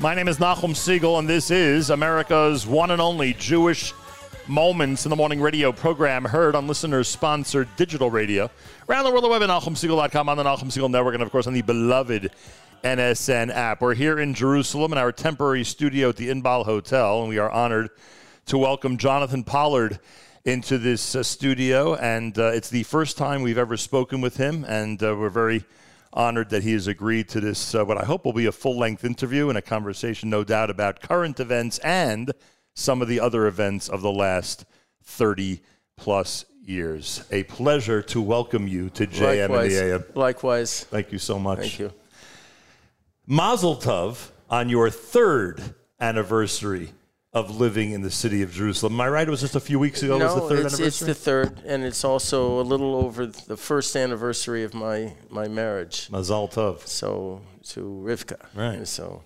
My name is Nachum Segal, and this is America's one and only Jewish Moments in the Morning radio program, heard on listeners sponsored digital radio. Around the world, the web at NachumSegal.com, on the Nachum Segal Network, and of course on the beloved NSN app. We're here in Jerusalem in our temporary studio at the Inbal Hotel, and we are honored to welcome Jonathan Pollard into this uh, studio. And uh, it's the first time we've ever spoken with him, and uh, we're very honored that he has agreed to this, uh, what I hope will be a full length interview and a conversation, no doubt, about current events and some of the other events of the last 30 plus years. A pleasure to welcome you to JM and Likewise. Likewise. Thank you so much. Thank you. Mazel Tov on your third anniversary of living in the city of Jerusalem. Am I right? It was just a few weeks ago. was no, the third it's, anniversary. it's the third, and it's also a little over the first anniversary of my, my marriage. Mazel Tov. So to Rivka. Right. So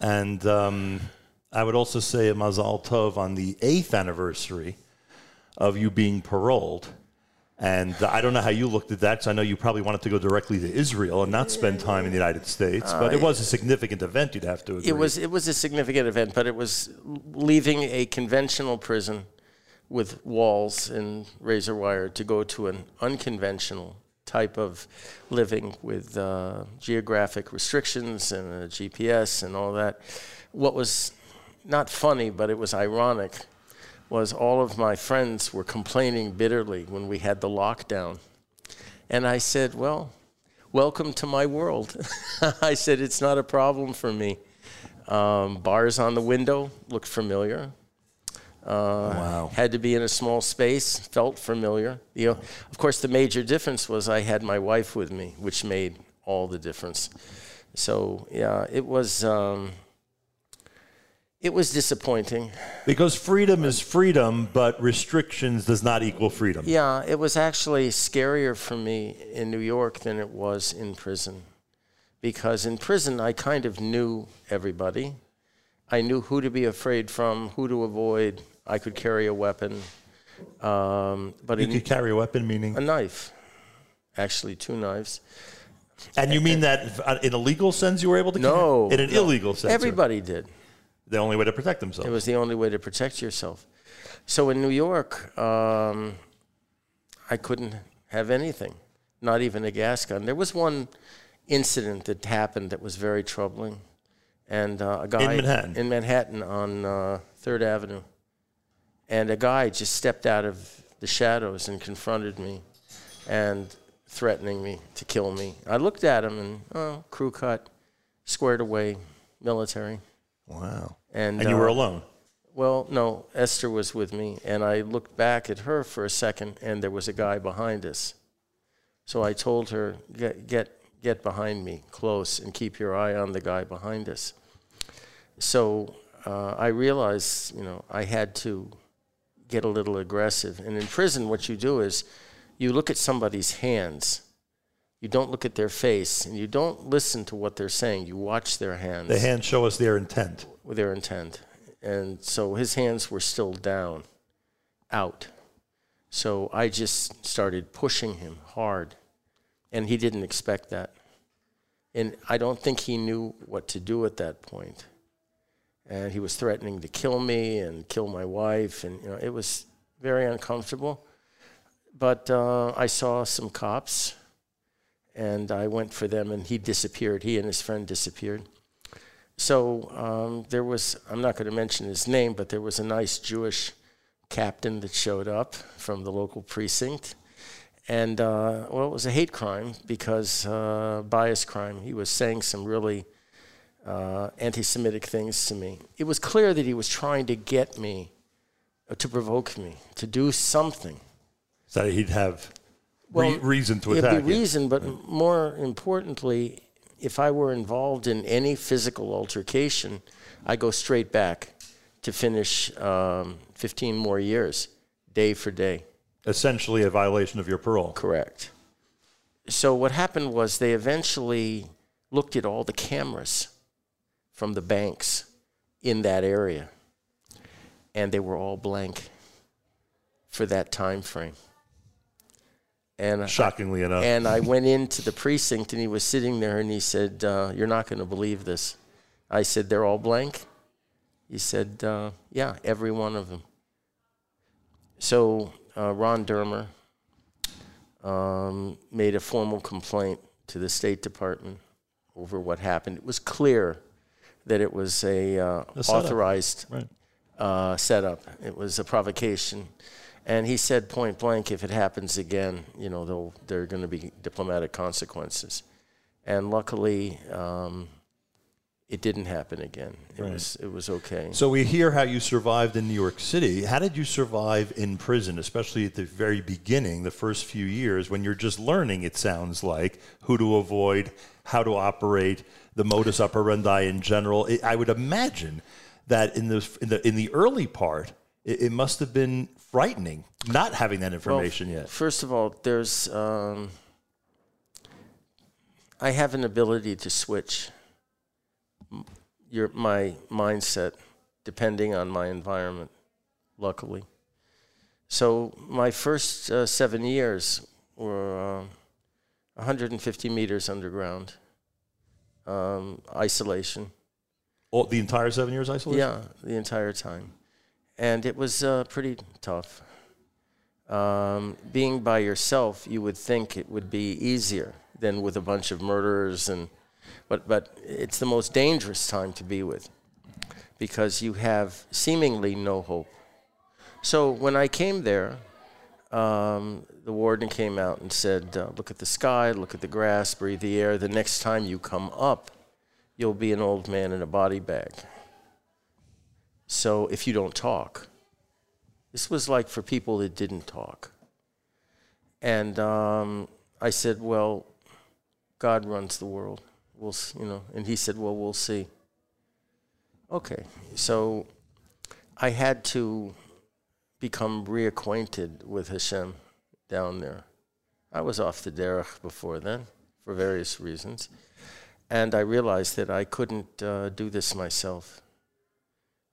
And um, I would also say a Mazal Tov on the eighth anniversary of you being paroled. And uh, I don't know how you looked at that, because I know you probably wanted to go directly to Israel and not spend time in the United States. But it was a significant event, you'd have to agree. Uh, it was it was a significant event, but it was leaving a conventional prison with walls and razor wire to go to an unconventional type of living with uh, geographic restrictions and a GPS and all that. What was not funny, but it was ironic, was all of my friends were complaining bitterly when we had the lockdown. And I said, Well, welcome to my world. I said, It's not a problem for me. Um, bars on the window looked familiar. Uh, Wow. Had to be in a small space, felt familiar. You know, of course, the major difference was I had my wife with me, which made all the difference. So yeah, it was um, it was disappointing. Because freedom is freedom, but restrictions does not equal freedom. Yeah, it was actually scarier for me in New York than it was in prison. Because in prison, I kind of knew everybody. I knew who to be afraid from, who to avoid. I could carry a weapon. Um, but You in, could carry a weapon, meaning. a knife, actually, two knives. And you mean that in a legal sense you were able to No. carry? In an no. illegal sense. Everybody did. The only way to protect themselves. It was the only way to protect yourself. So in New York, um, I couldn't have anything, not even a gas gun. There was one incident that happened that was very troubling, and uh, a guy Manhattan? in Manhattan on uh, Third Avenue, and a guy just stepped out of the shadows and confronted me, and threatening me to kill me. I looked at him and oh, crew cut, squared away, military. Wow. And, And you were uh, alone. well, no, Esther was with me, and I looked back at her for a second, and there was a guy behind us. So I told her, "Get, get, get behind me, close, and keep your eye on the guy behind us." So uh, I realized, you know, I had to get a little aggressive. And in prison, what you do is you look at somebody's hands. You don't look at their face, and you don't listen to what they're saying. You watch their hands The hands show us their intent. with their intent. And so his hands were still down, out. So I just started pushing him hard. And he didn't expect that. And I don't think he knew what to do at that point. And he was threatening to kill me and kill my wife. And, you know, it was very uncomfortable. But uh, I saw some cops and I went for them and he disappeared. He and his friend disappeared. So um, there was, I'm not going to mention his name, but there was a nice Jewish captain that showed up from the local precinct. And, uh, well, it was a hate crime because, uh, bias crime. He was saying some really uh, anti Semitic things to me. It was clear that he was trying to get me, uh, to provoke me, to do something. So he'd have Well, re- reason to It'd attack be you. reason, but more importantly, if I were involved in any physical altercation, I go straight back to finish um, 15 more years, day for day. Essentially a violation of your parole. Correct. So what happened was they eventually looked at all the cameras from the banks in that area, and they were all blank for that time frame. And I- Shockingly enough. and I went into the precinct, and he was sitting there, and he said, uh, "You're not going to believe this." I said, They're all blank? He said, uh, Yeah, every one of them. So uh, Ron Dermer um, made a formal complaint to the State Department over what happened. It was clear that it was a, uh, A setup. authorized Right. uh, setup. It was a provocation. And he said point blank, if it happens again, you know, there are going to be diplomatic consequences. And luckily, um, it didn't happen again. It Right. was it was okay. So we hear how you survived in New York City. How did you survive in prison, especially at the very beginning, the first few years, when you're just learning? It sounds like who to avoid, how to operate, the modus operandi in general. I I would imagine that in the in the in the early part, it, it must have been frightening not having that Well, information yet. First of all, there's um, I have an ability to switch your my mindset depending on my environment. Luckily, so my first uh, seven years were um 150 meters underground, um, isolation. All, the entire seven years isolation. Yeah, the entire time. And it was uh, pretty tough. Um, being by yourself, you would think it would be easier than with a bunch of murderers, and but but it's the most dangerous time to be with because you have seemingly no hope. So when I came there, um, the warden came out and said, uh, "Look at the sky, look at the grass, breathe the air. The next time you come up, you'll be an old man in a body bag. So if you don't talk, this was like for people that didn't talk. And um, I said, well, God runs the world. We'll, you know. And he said, well, we'll see. Okay, so I had to become reacquainted with Hashem down there. I was off the derech before then for various reasons. And I realized that I couldn't uh, do this myself.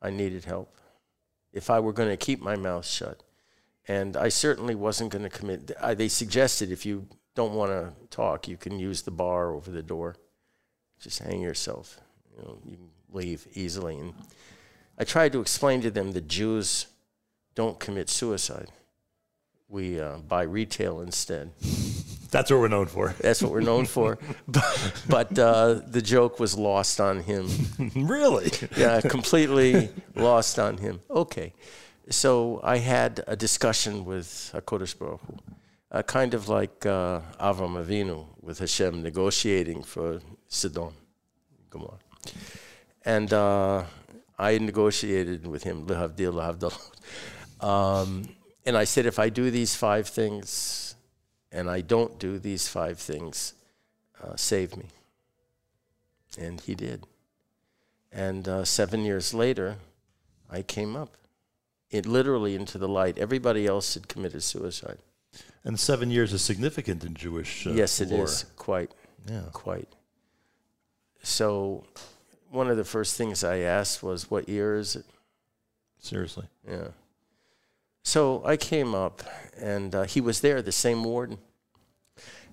I needed help. If I were going to keep my mouth shut, and I certainly wasn't going to commit. I, they suggested if you don't want to talk, you can use the bar over the door. Just hang yourself. You know, you can leave easily. And I tried to explain to them that Jews don't commit suicide. We uh, buy retail instead. That's what we're known for. That's what we're known for. but but uh, the joke was lost on him. really? Yeah, completely lost on him. Okay. So I had a discussion with HaKadosh Baruch Hu, uh, kind of like uh, Avram Avinu with Hashem negotiating for Sodom, Gomorrah. And uh, I negotiated with him, Lehavdil. Um, and I said, if I do these five things and I don't do these five things, uh, save me. And he did. And uh, seven years later, I came up, it literally into the light. Everybody else had committed suicide. And seven years is significant in Jewish uh, yes, it is lore. quite, Yeah. quite. So, one of the first things I asked was, "What year is it?" Seriously. Yeah. So I came up, and uh, he was there, the same warden.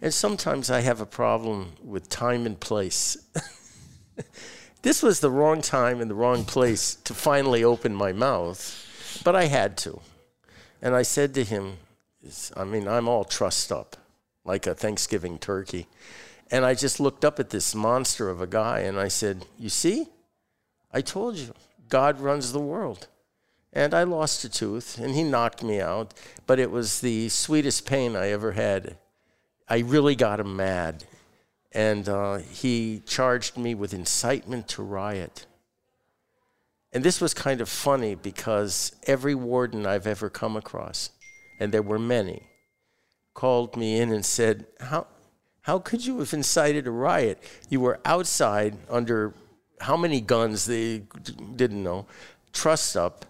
And sometimes I have a problem with time and place. this was the wrong time and the wrong place to finally open my mouth, but I had to. And I said to him, I mean, I'm all trussed up like a Thanksgiving turkey. And I just looked up at this monster of a guy and I said, You see? I told you, God runs the world. And I lost a tooth, and he knocked me out, but it was the sweetest pain I ever had. I really got him mad, and uh, he charged me with incitement to riot. And this was kind of funny because every warden I've ever come across, and there were many, called me in and said, How, how could you have incited a riot? You were outside under how many guns they didn't know, trussed up.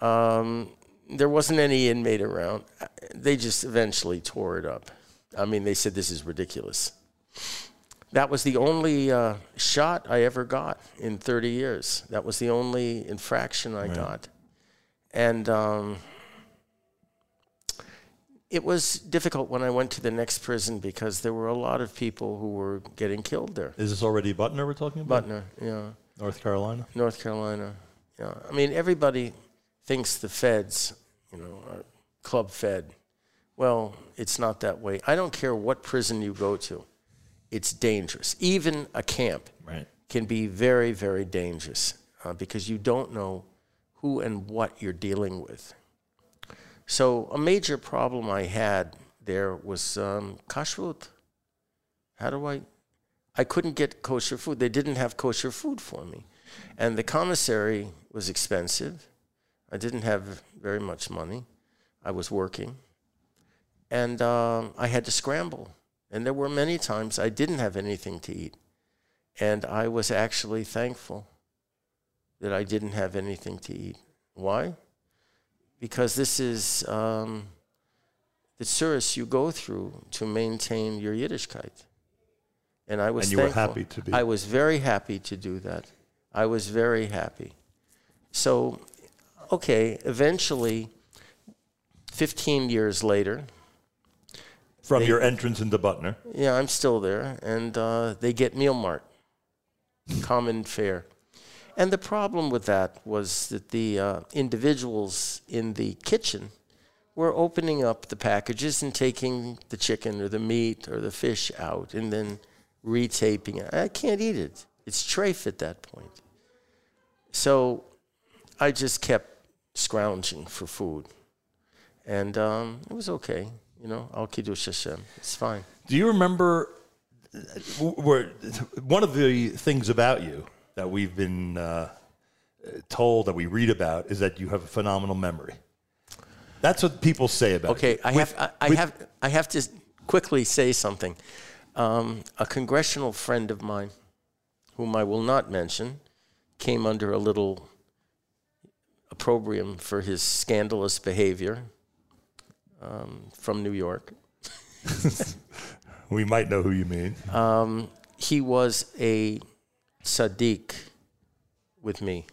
Um, there wasn't any inmate around. They just eventually tore it up. I mean, they said this is ridiculous. That was the only uh, shot I ever got in 30 years. That was the only infraction I got. And um, it was difficult when I went to the next prison because there were a lot of people who were getting killed there. Is this already Butner we're talking about? Butner, yeah. North Carolina. North Carolina. Yeah, I mean, everybody thinks the feds, you know, are club fed. Well, it's not that way. I don't care what prison you go to, it's dangerous. Even a camp Right. can be very, very dangerous uh, because you don't know who and what you're dealing with. So, a major problem I had there was um, kashrut. How do I? I couldn't get kosher food. They didn't have kosher food for me. And the commissary was expensive. I didn't have very much money. I was working. And um, I had to scramble. And there were many times I didn't have anything to eat. And I was actually thankful that I didn't have anything to eat. Why? Because this is um, the service you go through to maintain your Yiddishkeit. And I was And you were happy to be- I was very happy to do that. I was very happy. So, okay, eventually, 15 years later, From They- your entrance into Butner. yeah, I'm still there, and uh, they get Meal Mart, common fare. And the problem with that was that the uh, individuals in the kitchen were opening up the packages and taking the chicken or the meat or the fish out and then retaping it. I can't eat it. It's treif at that point. So I just kept scrounging for food. And um, it was okay. You know, Al Kiddush Hashem. It's fine. Do you remember where one of the things about you that we've been uh, told that we read about is that you have a phenomenal memory. That's what people say about Okay, you. I have, I, I have, I have to quickly say something. Um, a congressional friend of mine, whom I will not mention, came under a little opprobrium for his scandalous behavior um, from New York. We might know who you mean. Um, he was a tzadik with me.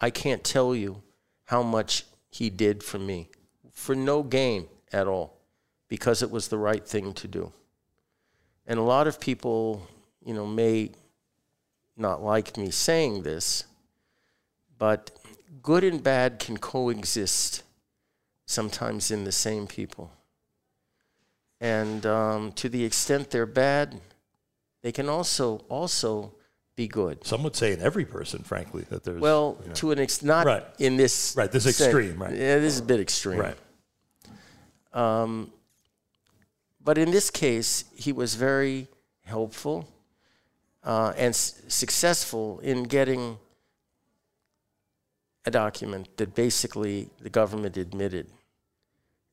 I can't tell you how much he did for me for no gain at all because it was the right thing to do. And a lot of people, you know, may not like me saying this, but good and bad can coexist sometimes in the same people. And um, to the extent they're bad, they can also also be good. Some would say in every person, frankly, that there's Well, you know- to an extent, not Right. in this. Right, this sense. extreme, right. Yeah, this is a bit extreme. right. Um, but in this case, he was very helpful uh, and s- successful in getting a document that basically the government admitted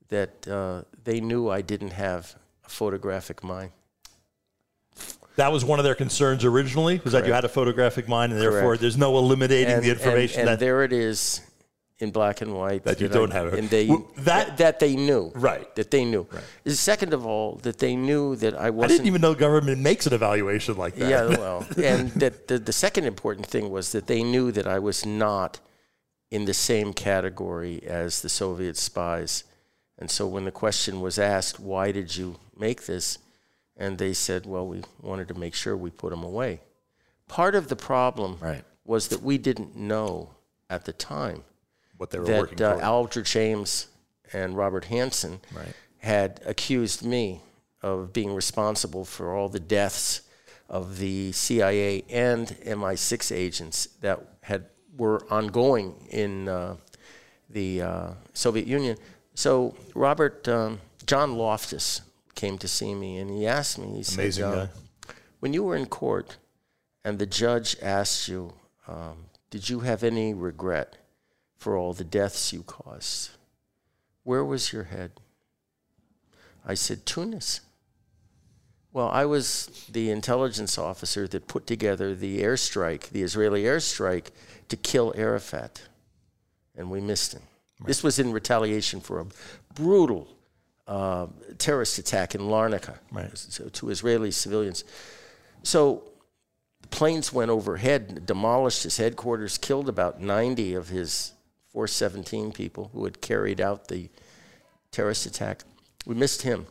that uh, they knew I didn't have a photographic mind. That was one of their concerns originally, was that you had a photographic mind, and therefore Correct. there's no eliminating and, the information and, and that there it is in black and white That you I- don't have it. and they Well, that- that that they knew Right. that they knew second of all that they knew that I I wasn't I didn't even know government makes an evaluation like that. yeah well and that the, the second important thing was that they knew that I was not in the same category as the Soviet spies and so when the question was asked why did you make this and they said well we wanted to make sure we put them away part of the problem Right. was that we didn't know at the time what they were that working uh. Aldrich Ames and Robert Hanssen Right. had accused me of being responsible for all the deaths of the CIA and MI6 agents that had were ongoing in uh, the uh, Soviet Union. So Robert um, John Loftus came to see me and he asked me. He Amazing said, uh, when you were in court and the judge asked you, um, did you have any regret for all the deaths you caused? Where was your head? I said, Tunis. Well, I was the intelligence officer that put together the airstrike, the Israeli airstrike, to kill Arafat. And we missed him. This was in retaliation for a brutal uh, terrorist attack in Larnaca Right. so, to Israeli civilians. So the planes went overhead, demolished his headquarters, killed about 90 of his Force 17 people who had carried out the terrorist attack. We missed him.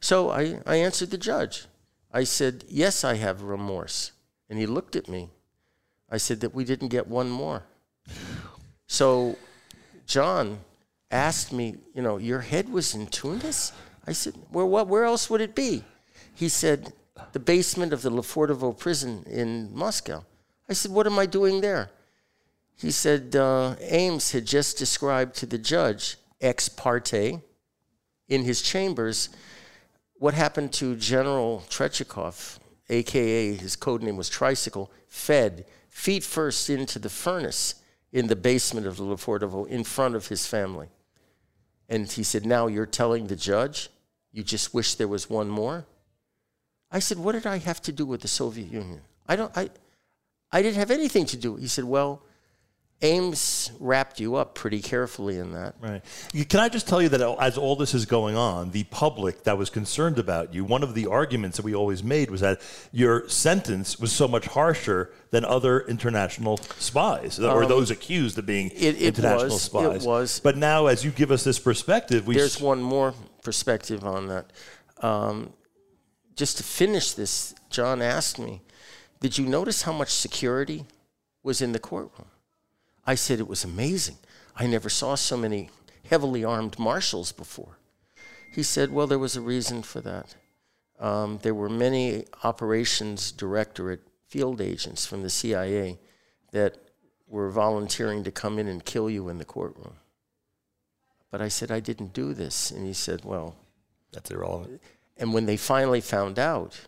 So I, I answered the judge. I said, Yes, I have remorse. And And he looked at me. I said that we didn't get one more. So John asked me, you know, your head was in Tunis? I said, well, what, where else would it be? He said, the basement of the Lefortovo prison in Moscow. I said, what am I doing there? He said, uh, Ames had just described to the judge, ex parte, in his chambers, what happened to General Trechikov, aka his code name was Tricycle, fed feet first into the furnace in the basement of the Lefortovo in front of his family. And he said, Now you're telling the judge you just wish there was one more? I said, What did I have to do with the Soviet Union? I don't I I didn't have anything to do. He said, Well, Ames wrapped you up pretty carefully in that. Right. Can I just tell you that as all this is going on, the public that was concerned about you, one of the arguments that we always made was that your sentence was so much harsher than other international spies or um, those accused of being it, it international was, spies. It was. But now, as you give us this perspective, we there's s- one more perspective on that. Um, just to finish this, John asked me, "Did you notice how much security was in the courtroom?" I said it was amazing. I never saw so many heavily armed marshals before. He said, Well, there was a reason for that. Um, there were many operations directorate field agents from the CIA that were volunteering to come in and kill you in the courtroom. But I said, I didn't do this. And he said, Well, that's irrelevant. And when they finally found out,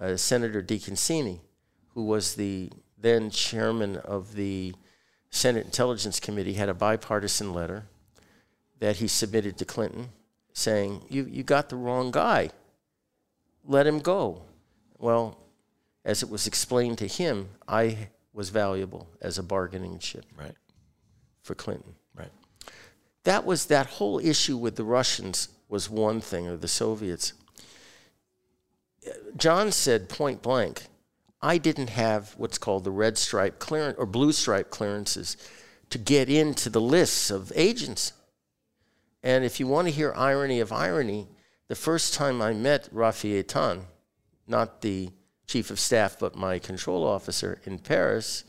uh, Senator DeConcini, who was the then chairman of the Senate Intelligence Committee had a bipartisan letter that he submitted to Clinton saying, You, you got the wrong guy. Let him go. Well, as it was explained to him, I was valuable as a bargaining chip right. for Clinton. Right. That was that whole issue with the Russians was one thing, or the Soviets. John said point blank, I didn't have what's called the red stripe clearance or blue stripe clearances to get into the lists of agents. And if you want to hear irony of irony, the first time I met Rafi Eitan, not the chief of staff, but my control officer in Paris,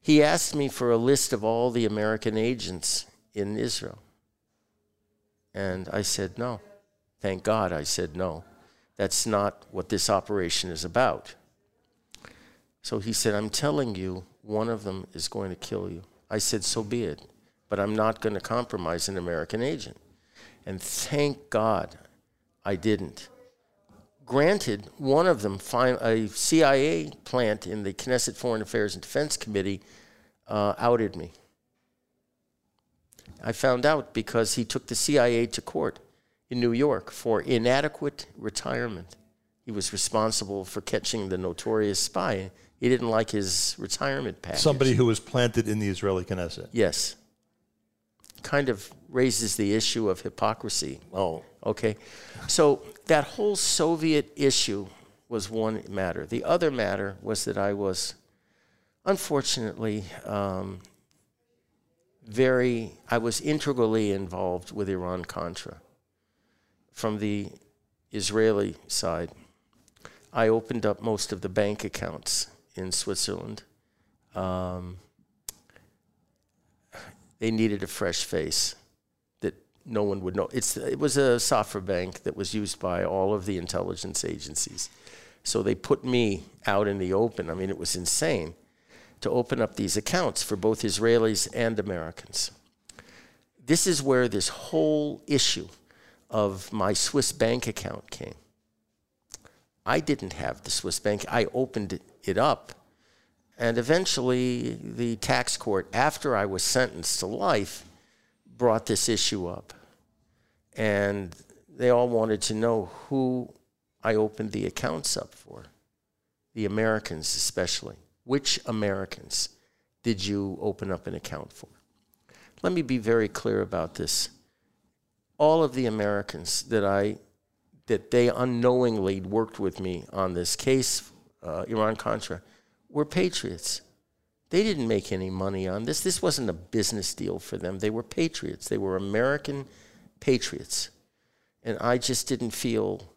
he asked me for a list of all the American agents in Israel. And I said no. Thank God I said no. That's not what this operation is about. So he said, I'm telling you, one of them is going to kill you. I said, So be it. But I'm not going to compromise an American agent. And thank God I didn't. Granted, one of them, a CIA plant in the Knesset Foreign Affairs and Defense Committee, uh, outed me. I found out because he took the CIA to court in New York for inadequate retirement. He was responsible for catching the notorious spy he didn't like his retirement package. Somebody who was planted in the Israeli Knesset. Yes. Kind of raises the issue of hypocrisy. Oh. Okay. So that whole Soviet issue was one matter. The other matter was that I was, unfortunately, um, very, I was integrally involved with Iran Contra from the Israeli side. I opened up most of the bank accounts in Switzerland. Um, they needed a fresh face that no one would know. It's, it was a software bank that was used by all of the intelligence agencies. So they put me out in the open. I mean, it was insane to open up these accounts for both Israelis and Americans. This is where this whole issue of my Swiss bank account came. I didn't have the Swiss bank. I opened it it up. And eventually, the tax court, after I was sentenced to life, brought this issue up. And they all wanted to know who I opened the accounts up for, the Americans especially. Which Americans did you open up an account for? Let me be very clear about this. All of the Americans that I that they unknowingly worked with me on this case uh, Iran Contra, were patriots. They didn't make any money on this. This wasn't a business deal for them. They were patriots. They were American patriots. And I just didn't feel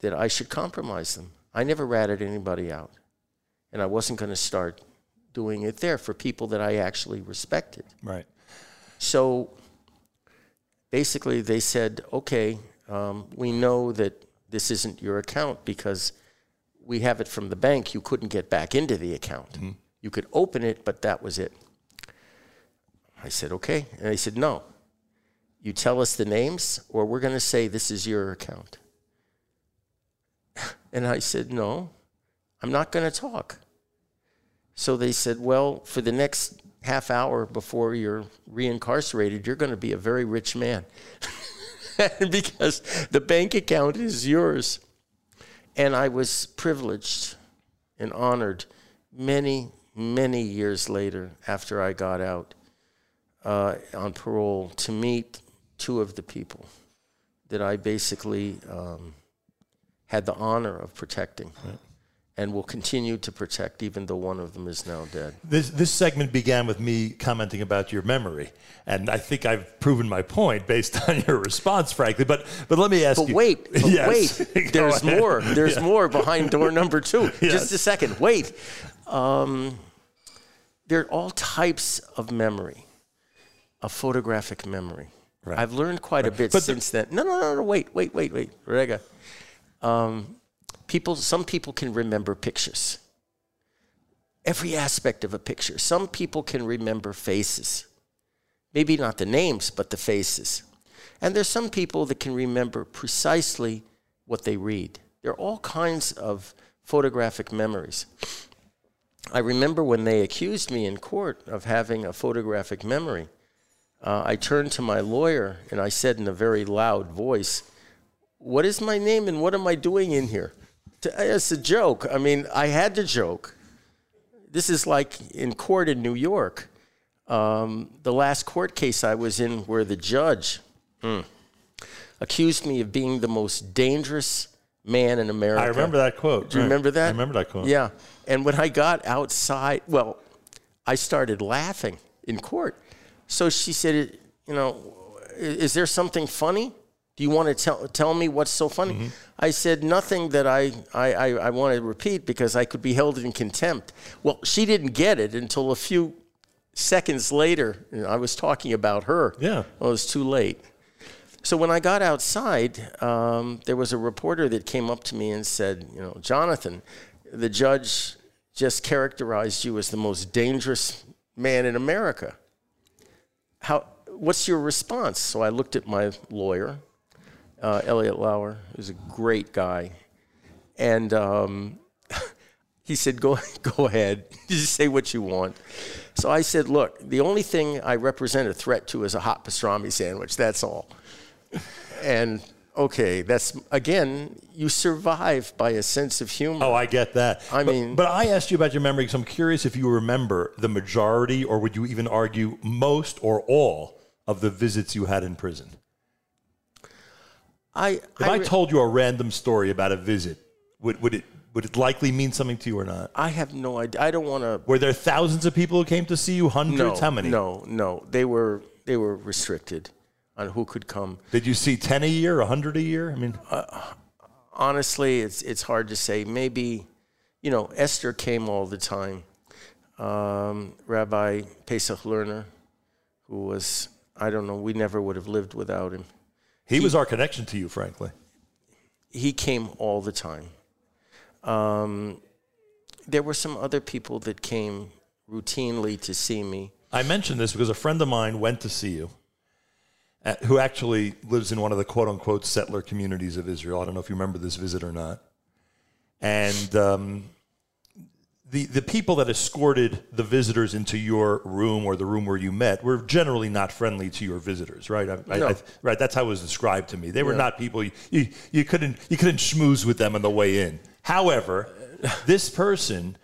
that I should compromise them. I never ratted anybody out. and I wasn't going to start doing it there for people that I actually respected. Right. So basically, they said, okay, um, we know that this isn't your account because we have it from the bank. You couldn't get back into the account. Mm-hmm. You could open it, but that was it. I said, okay. And they said, no. You tell us the names, or we're going to say this is your account. And I said, no, I'm not going to talk. So they said, well, for the next half hour before you're reincarcerated, you're going to be a very rich man because the bank account is yours. And I was privileged and honored many, many years later after I got out uh, on parole to meet two of the people that I basically um, had the honor of protecting and will continue to protect, even though one of them is now dead. This this segment began with me commenting about your memory, and I think I've proven my point based on your response, frankly. But but let me ask But you. wait, but Yes. Wait. There's ahead. more. There's more behind door number two. Yes. Just a second. Wait. Um, there are all types of memory, a photographic memory. Right. I've learned quite a bit But the- since then. No, no, no, no. Wait, wait, wait, wait. Rega. Um, people, some people can remember pictures. Every aspect of a picture. Some people can remember faces. Maybe not the names, but the faces. And there's some people that can remember precisely what they read. There are all kinds of photographic memories. I remember when they accused me in court of having a photographic memory. Uh, I turned to my lawyer and I said in a very loud voice, What is my name and what am I doing in here? To- It's a joke. I mean, I had to joke. This is like in court in New York. Um, the last court case I was in, where the judge hmm, accused me of being the most dangerous man in America. I remember that quote. Do you remember that? I remember that quote. Yeah. And when I got outside, well, I started laughing in court. So she said, you know, is there something funny? Do you want to tell, tell me what's so funny? Mm-hmm. I said, nothing that I, I, I, I want to repeat because I could be held in contempt. Well, she didn't get it until a few seconds later. I was talking about her. Yeah. Well, it was too late. So when I got outside, um, there was a reporter that came up to me and said, "You know, Jonathan, the judge just characterized you as the most dangerous man in America. How? What's your response?" So I looked at my lawyer, uh, Eliot Lauer, who's a great guy, and um, he said, "Go, go ahead, just say what you want." So I said, "Look, the only thing I represent a threat to is a hot pastrami sandwich. That's all." And okay, that's again, you survive by a sense of humor. Oh, I get that. I But- mean- but I asked you about your memory because I'm curious if you remember the majority, or would you even argue most or all of the visits you had in prison? I, If I, re- told you a random story about a visit, would, would it would it likely mean something to you or not? I have no idea. I don't want to. Were there thousands of people who came to see you? Hundreds? No, How many? No, no. They were they were restricted on who could come. Did you see ten a year, hundred a year? I mean, Honestly, it's it's hard to say. Maybe, you know, Esther came all the time. Um, Rabbi Pesach Lerner, who was I don't know. We never would have lived without him. He was our connection to you, frankly. he came all the time. Um, there were some other people that came routinely to see me. I mentioned this because a friend of mine went to see you, uh, who actually lives in one of the quote unquote settler communities of Israel. I don't know if you remember this visit or not. And um, the, the people that escorted the visitors into your room or the room where you met were generally not friendly to your visitors, right? I, I- No. I- right. That's how it was described to me. They were not people you, you, you couldn't you couldn't schmooze with them on the way in. However, this person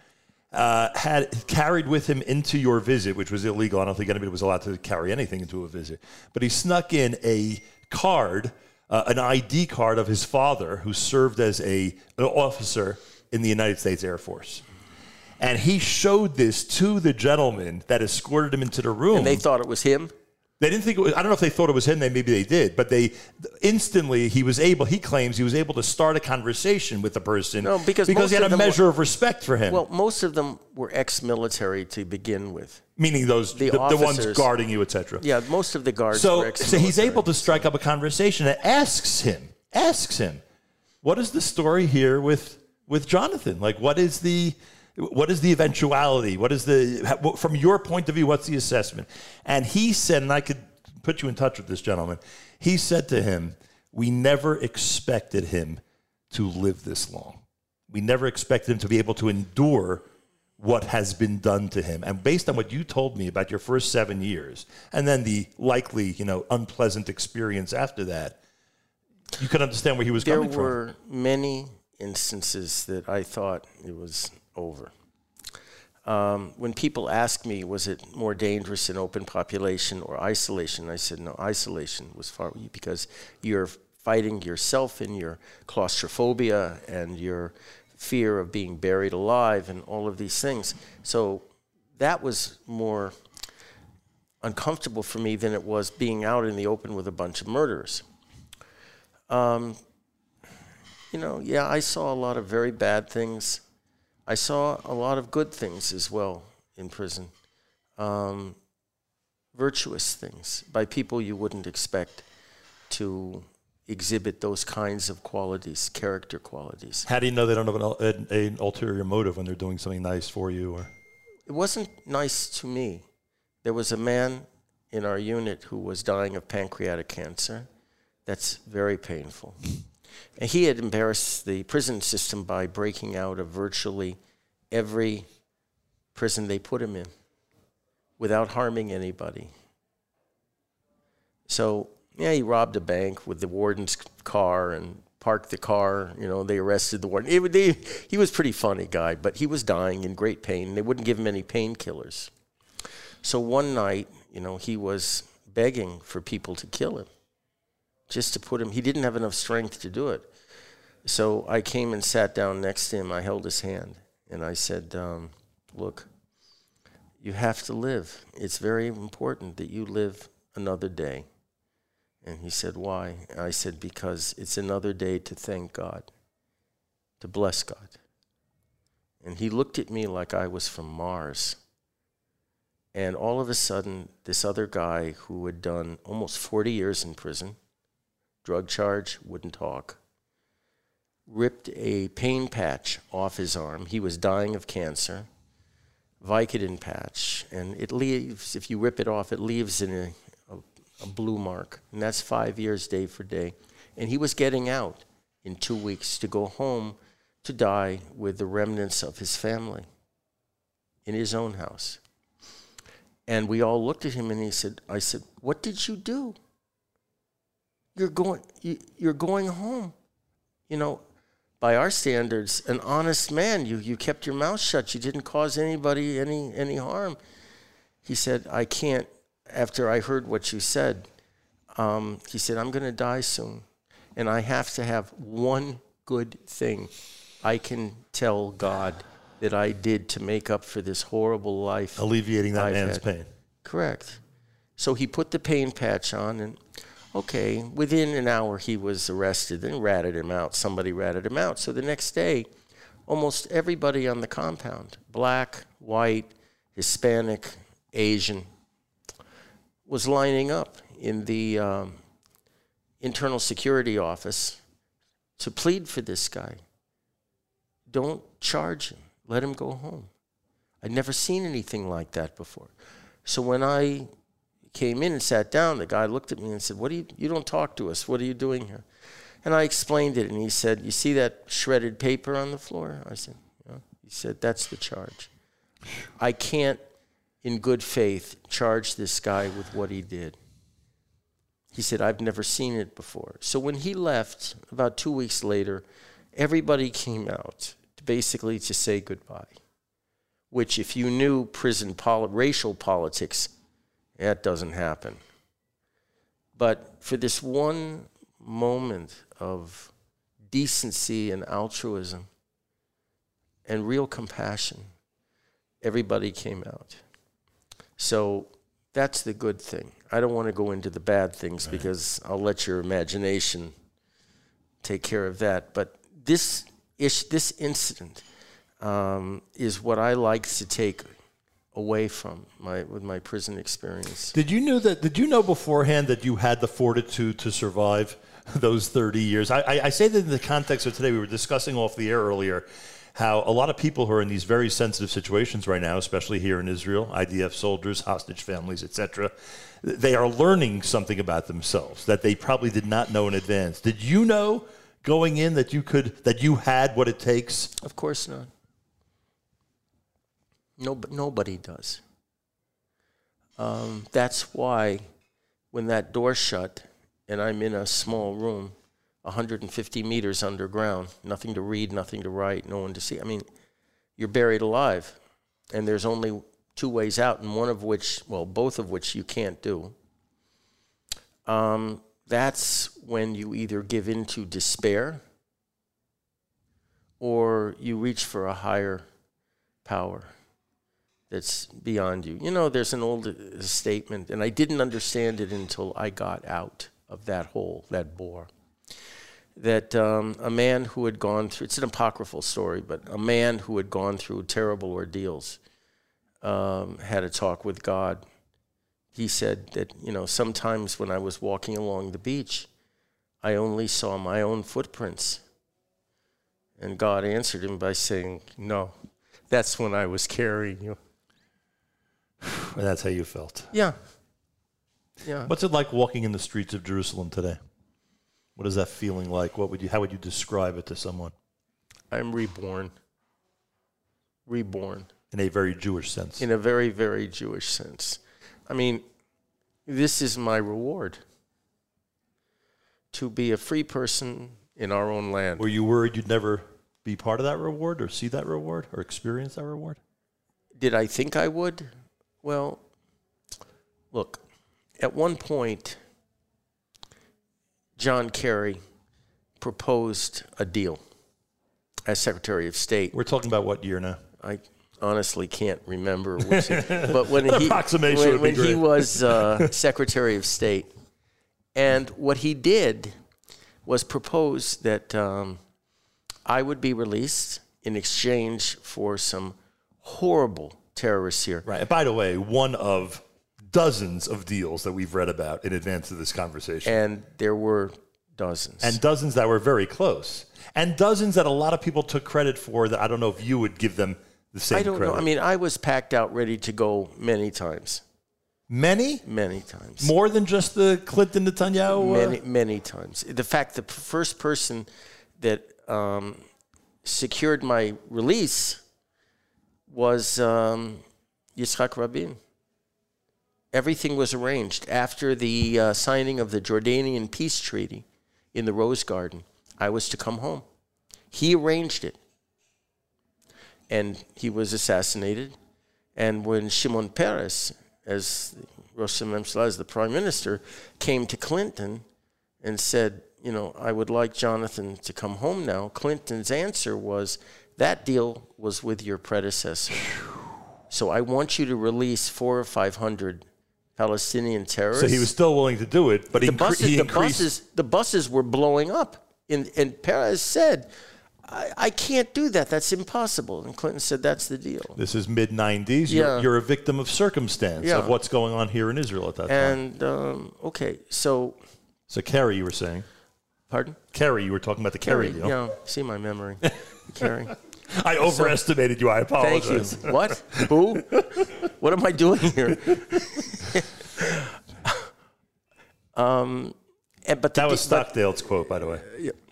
uh, had carried with him into your visit, which was illegal. I don't think anybody was allowed to carry anything into a visit. But he snuck in a card, uh, an ID card of his father, who served as a an officer in the United States Air Force. And he showed this to the gentleman that escorted him into the room. And they thought it was him. They didn't think it was, I don't know if they thought it was him. They maybe they did, but they instantly he was able. He claims he was able to start a conversation with the person No, because because he had a them were- measure of respect for him. Well, most of them were ex-military to begin with. meaning those the the, the ones guarding you, etc. Yeah, most of the guards were So, ex-military. so he's able to strike up a conversation and asks him, asks him, what is the story here with with Jonathan? Like, what is the what is the eventuality? What is the from your point of view? What's the assessment? And he said, and I could put you in touch with this gentleman. He said to him, "We never expected him to live this long. We never expected him to be able to endure." what has been done to him. And based on what you told me about your first seven years, and then the likely, you know, unpleasant experience after that, you could understand where he was there coming from. There were many instances that I thought it was over. Um, when people ask me, was it more dangerous in open population or isolation? I said, no, isolation was far because you're fighting yourself in your claustrophobia and your fear of being buried alive and all of these things. So that was more uncomfortable for me than it was being out in the open with a bunch of murderers. Um, you know, yeah, I saw a lot of very bad things. I saw a lot of good things as well in prison. Um, virtuous things by people you wouldn't expect to exhibit those kinds of qualities, character qualities. How do you know they don't have an, an, an ulterior motive when they're doing something nice for you? Or It wasn't nice to me. There was a man in our unit who was dying of pancreatic cancer. That's very painful. He had embarrassed the prison system by breaking out of virtually every prison they put him in without harming anybody. So, yeah, he robbed a bank with the warden's car and parked the car. You know, they arrested the warden. It, they, he was a pretty funny guy, but he was dying in great pain. They wouldn't give him any painkillers. So one night, you know, he was begging for people to kill him, just to put him. He didn't have enough strength to do it. So I came and sat down next to him. I held his hand and I said, um, "Look, you have to live. It's very important that you live another day." And he said, Why? And I said, Because it's another day to thank God, to bless God. And he looked at me like I was from Mars. And all of a sudden, this other guy who had done almost 40 years in prison, drug charge, wouldn't talk, ripped a pain patch off his arm. He was dying of cancer, Vicodin patch. And it leaves, if you rip it off, it leaves in a, a, a blue mark. And that's five years day for day. And he was getting out in two weeks to go home to die with the remnants of his family in his own house. And we all looked at him and he said, I said, What did you do? You're going, you, you're going home. You know, by our standards, an honest man, you, you kept your mouth shut. You didn't cause anybody any, any harm. He said, I can't, after I heard what you said, um, he said, I'm going to die soon. And I have to have one good thing I can tell God that I did to make up for this horrible life. alleviating that I've man's had- pain. Correct. So he put the pain patch on, and okay, within an hour he was arrested. Then ratted him out. Somebody ratted him out. So the next day, almost everybody on the compound black, white, Hispanic, Asian was lining up in the um, internal security office to plead for this guy. Don't charge him, let him go home. I'd never seen anything like that before. So when I came in and sat down, the guy looked at me and said, "What do you? You don't talk to us. What are you doing here?" And I explained it, and he said, "You see that shredded paper on the floor?" I said, yeah. "He said that's the charge. I can't, in good faith, charge this guy with what he did." He said, "I've never seen it before." So when he left, about two weeks later, everybody came out to basically to say goodbye which if you knew prison poli- racial politics, that doesn't happen. But for this one moment of decency and altruism and real compassion, everybody came out. So That's the good thing. I don't want to go into the bad things because I'll let your imagination take care of that. But this ish, this incident um, is what I like to take away from my with my prison experience. Did you know that? Did you know beforehand that you had the fortitude to survive those thirty years? I, I, I say that in the context of today. We were discussing off the air earlier how a lot of people who are in these very sensitive situations right now, especially here in Israel, IDF soldiers, hostage families, etc., they are learning something about themselves that they probably did not know in advance. Did you know going in that you could that you had what it takes? Of course not. No, nobody does. Um, that's why when that door shut and I'm in a small room, 150 meters underground, nothing to read, nothing to write, no one to see. I mean, you're buried alive, and there's only two ways out, and one of which, well, both of which you can't do. Um, that's when you either give in to despair or you reach for a higher power that's beyond you. You know, there's an old statement, and I didn't understand it until I got out of that hole, that bore. That um, a man who had gone through, it's an apocryphal story, but a man who had gone through terrible ordeals um, had a talk with God. He said that, you know, sometimes when I was walking along the beach, I only saw my own footprints. And God answered him by saying, No, that's when I was carrying you. And that's how you felt. Yeah. Yeah. What's it like walking in the streets of Jerusalem today? What is that feeling like? What would you how would you describe it to someone? I'm reborn. Reborn. In a very Jewish sense. In a very, very Jewish sense. I mean, this is my reward to be a free person in our own land. Were you worried you'd never be part of that reward or see that reward or experience that reward? Did I think I would? Well, look, at one point, John Kerry proposed a deal as Secretary of State. We're talking about what year now? I honestly can't remember, which, but when he approximation when, when he was uh, Secretary of State, and what he did was propose that um, I would be released in exchange for some horrible terrorists here. Right. And by the way, one of dozens of deals that we've read about in advance of this conversation. And there were dozens. and dozens that were very close. And dozens that a lot of people took credit for that I don't know if you would give them the same I don't credit. know. I mean, I was packed out, ready to go many times. many? Many times. More than just the Clinton Netanyahu? uh, many, many times. The fact the first person that um, secured my release was um, Yitzhak Rabin. Everything was arranged after the uh, signing of the Jordanian peace treaty in the Rose Garden. I was to come home. He arranged it, and he was assassinated. And when Shimon Peres, as Rosh HaMemshala, as the prime minister, came to Clinton and said, you know, I would like Jonathan to come home now, Clinton's answer was, that deal was with your predecessor. So I want you to release four or five hundred Palestinian terrorists. So he was still willing to do it, but he, the incre- buses, he the buses, the buses were blowing up. And, and Peres said, I, I can't do that. That's impossible. And Clinton said, that's the deal. This is mid 90s. Yeah. You're, you're a victim of circumstance Yeah. of what's going on here in Israel at that time. And, um, okay, so, So, Kerry, you were saying. pardon? Kerry, you were talking about the Kerry, deal. Yeah, see my memory. Kerry. I overestimated you. I apologize. Thank you. What? Who? what am I doing here? um, and, but That was but- Stockdale's quote, by the way.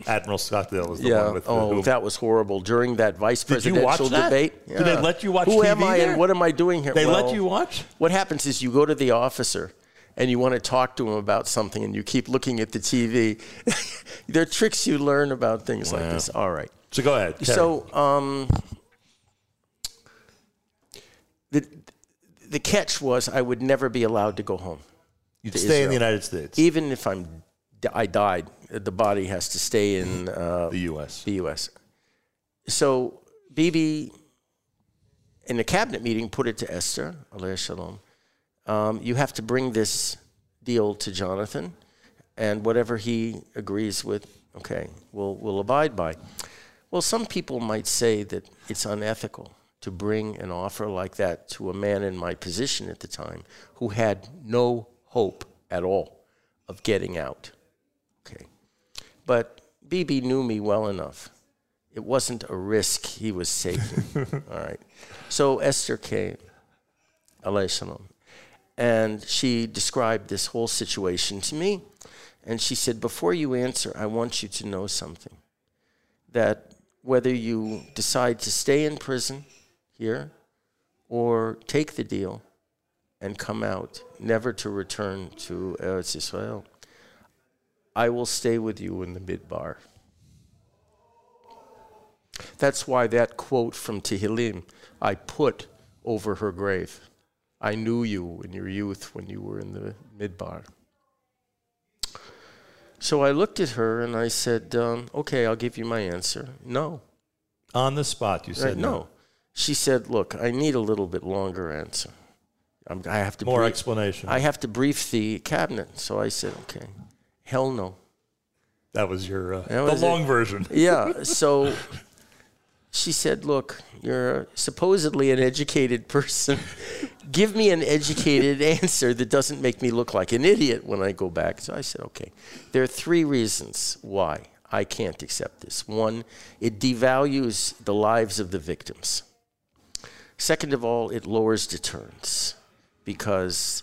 Admiral Stockdale was the Yeah. one with oh, who- that was horrible during that vice Did you watch presidential that? debate. Did they let you watch Who am I there? and what am I doing here? They let you watch? What happens is you go to the officer and you want to talk to him about something and you keep looking at the TV. there are tricks you learn about things like this. All right. So go ahead. Kerry. So um, the the catch was I would never be allowed to go home. you'd stay in the United States, Even if I'm I died, the body has to stay in uh, the U.S. the U.S. So Bibi, in the cabinet meeting, put it to Esther, alayhi shalom, um, you have to bring this deal to Jonathan, and whatever he agrees with, okay, we'll, we'll abide by. Well, some people might say that it's unethical to bring an offer like that to a man in my position at the time who had no hope at all of getting out. Okay. But Bibi knew me well enough. It wasn't a risk he was taking. all right. So Esther came, alayhi salam, and she described this whole situation to me. And she said, Before you answer, I want you to know something. That whether you decide to stay in prison here or take the deal and come out, never to return to Eretz Israel, I will stay with you in the midbar. That's why that quote from Tehillim I put over her grave. I knew you in your youth when you were in the midbar. So I looked at her and I said, um, Okay, I'll give you my answer. No. On the spot, you said Right, no. She said, Look, I need a little bit longer answer. I'm, I have to More brief, explanation. I have to brief the cabinet. So I said, Okay, hell no. that was your uh, That the was it. long version. Yeah. So she said, Look, you're supposedly an educated person. Give me an educated answer that doesn't make me look like an idiot when I go back. So I said, Okay. There are three reasons why I can't accept this. One, it devalues the lives of the victims. Second of all, it lowers deterrence because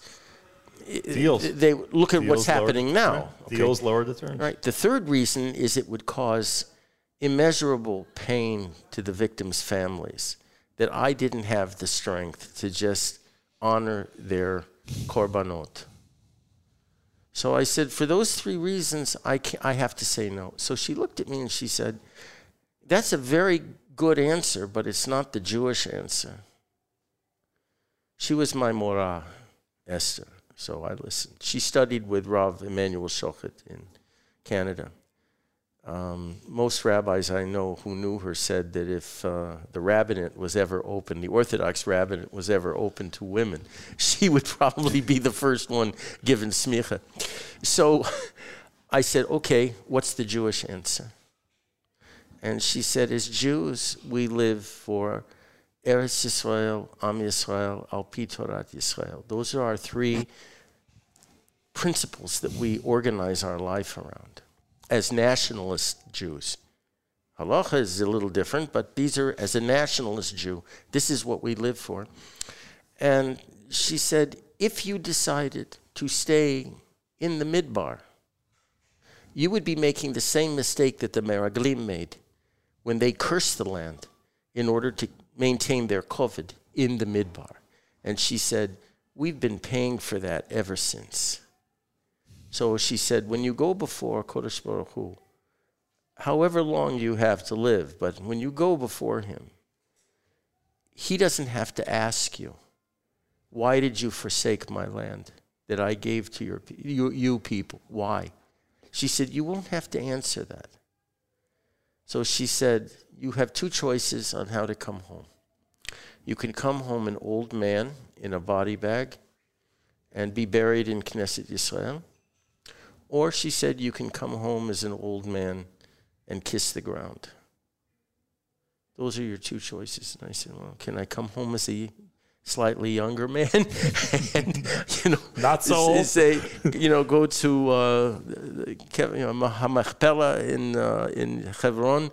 Deals. they look at what's Deals lower- happening now. right. okay? Deals lower deterrence. Right. The third reason is it would cause immeasurable pain to the victims' families that I didn't have the strength to just honor their korbanot. So I said, for those three reasons, I, I have to say no. So she looked at me and she said, That's a very good answer, but it's not the Jewish answer. She was my Morah, Esther. So I listened. She studied with Rav Immanuel Schochet in Canada. Um, most rabbis I know who knew her said that if uh, the rabbinate was ever open, the Orthodox rabbinate was ever open to women, she would probably be the first one given smicha. So I said, okay, what's the Jewish answer? And she said, as Jews, we live for Eretz Yisrael, Am Yisrael, Al Pi Torat Yisrael. Those are our three principles that we organize our life around as nationalist Jews. Halacha is a little different, but these are, as a nationalist Jew, this is what we live for. And she said, if you decided to stay in the midbar, you would be making the same mistake that the Meraglim made when they cursed the land in order to maintain their kovid in the midbar. And she said, We've been paying for that ever since. So she said, When you go before Kodesh Baruch Hu, however long you have to live, but when you go before him, he doesn't have to ask you, Why did you forsake my land that I gave to your, you, you people? Why? She said, You won't have to answer that. So she said, You have two choices on how to come home. You can come home an old man in a body bag and be buried in Knesset Yisrael. Or she said, You can come home as an old man and kiss the ground. Those are your two choices. And I said, Well, can I come home as a slightly younger man and, you know, Not so old. say, you know, go to uh, you know, in, uh, in Hebron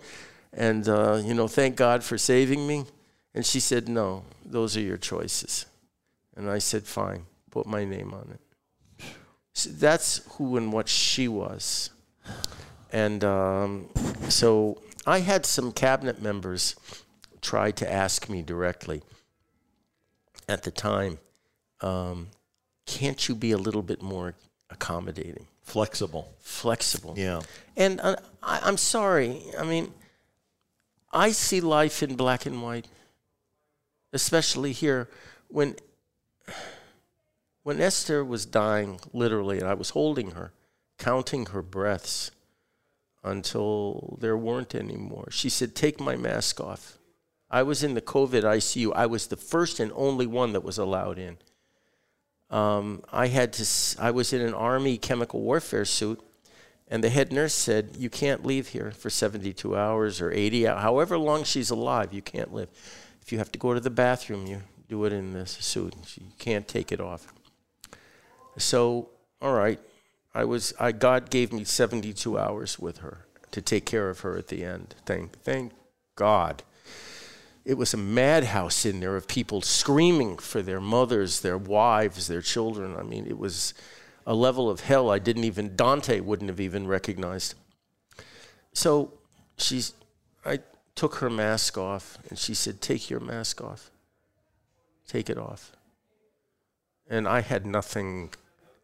and, uh, you know, thank God for saving me? And she said, No, those are your choices. And I said, Fine, put my name on it. That's who and what she was. And um, so I had some cabinet members try to ask me directly at the time, um, can't you be a little bit more accommodating, Flexible. flexible? Yeah. And uh, I, I'm sorry. I mean, I see life in black and white, especially here. When when Esther was dying, literally, and I was holding her, counting her breaths until there weren't any more. She said, "Take my mask off." I was in the COVID ICU. I was the first and only one that was allowed in. um, I had to. I was in an army chemical warfare suit, and the head nurse said, "You can't leave here for 72 hours or 80 hours, however long she's alive. You can't live. If you have to go to the bathroom, you do it in the suit. You can't take it off." So, all right, I was. I God gave me 72 hours with her to take care of her at the end. Thank, thank God it was a madhouse in there of people screaming for their mothers, their wives, their children. I mean, it was a level of hell I didn't even, Dante wouldn't have even recognized. So she's, I took her mask off and she said, Take your mask off. Take it off. And I had nothing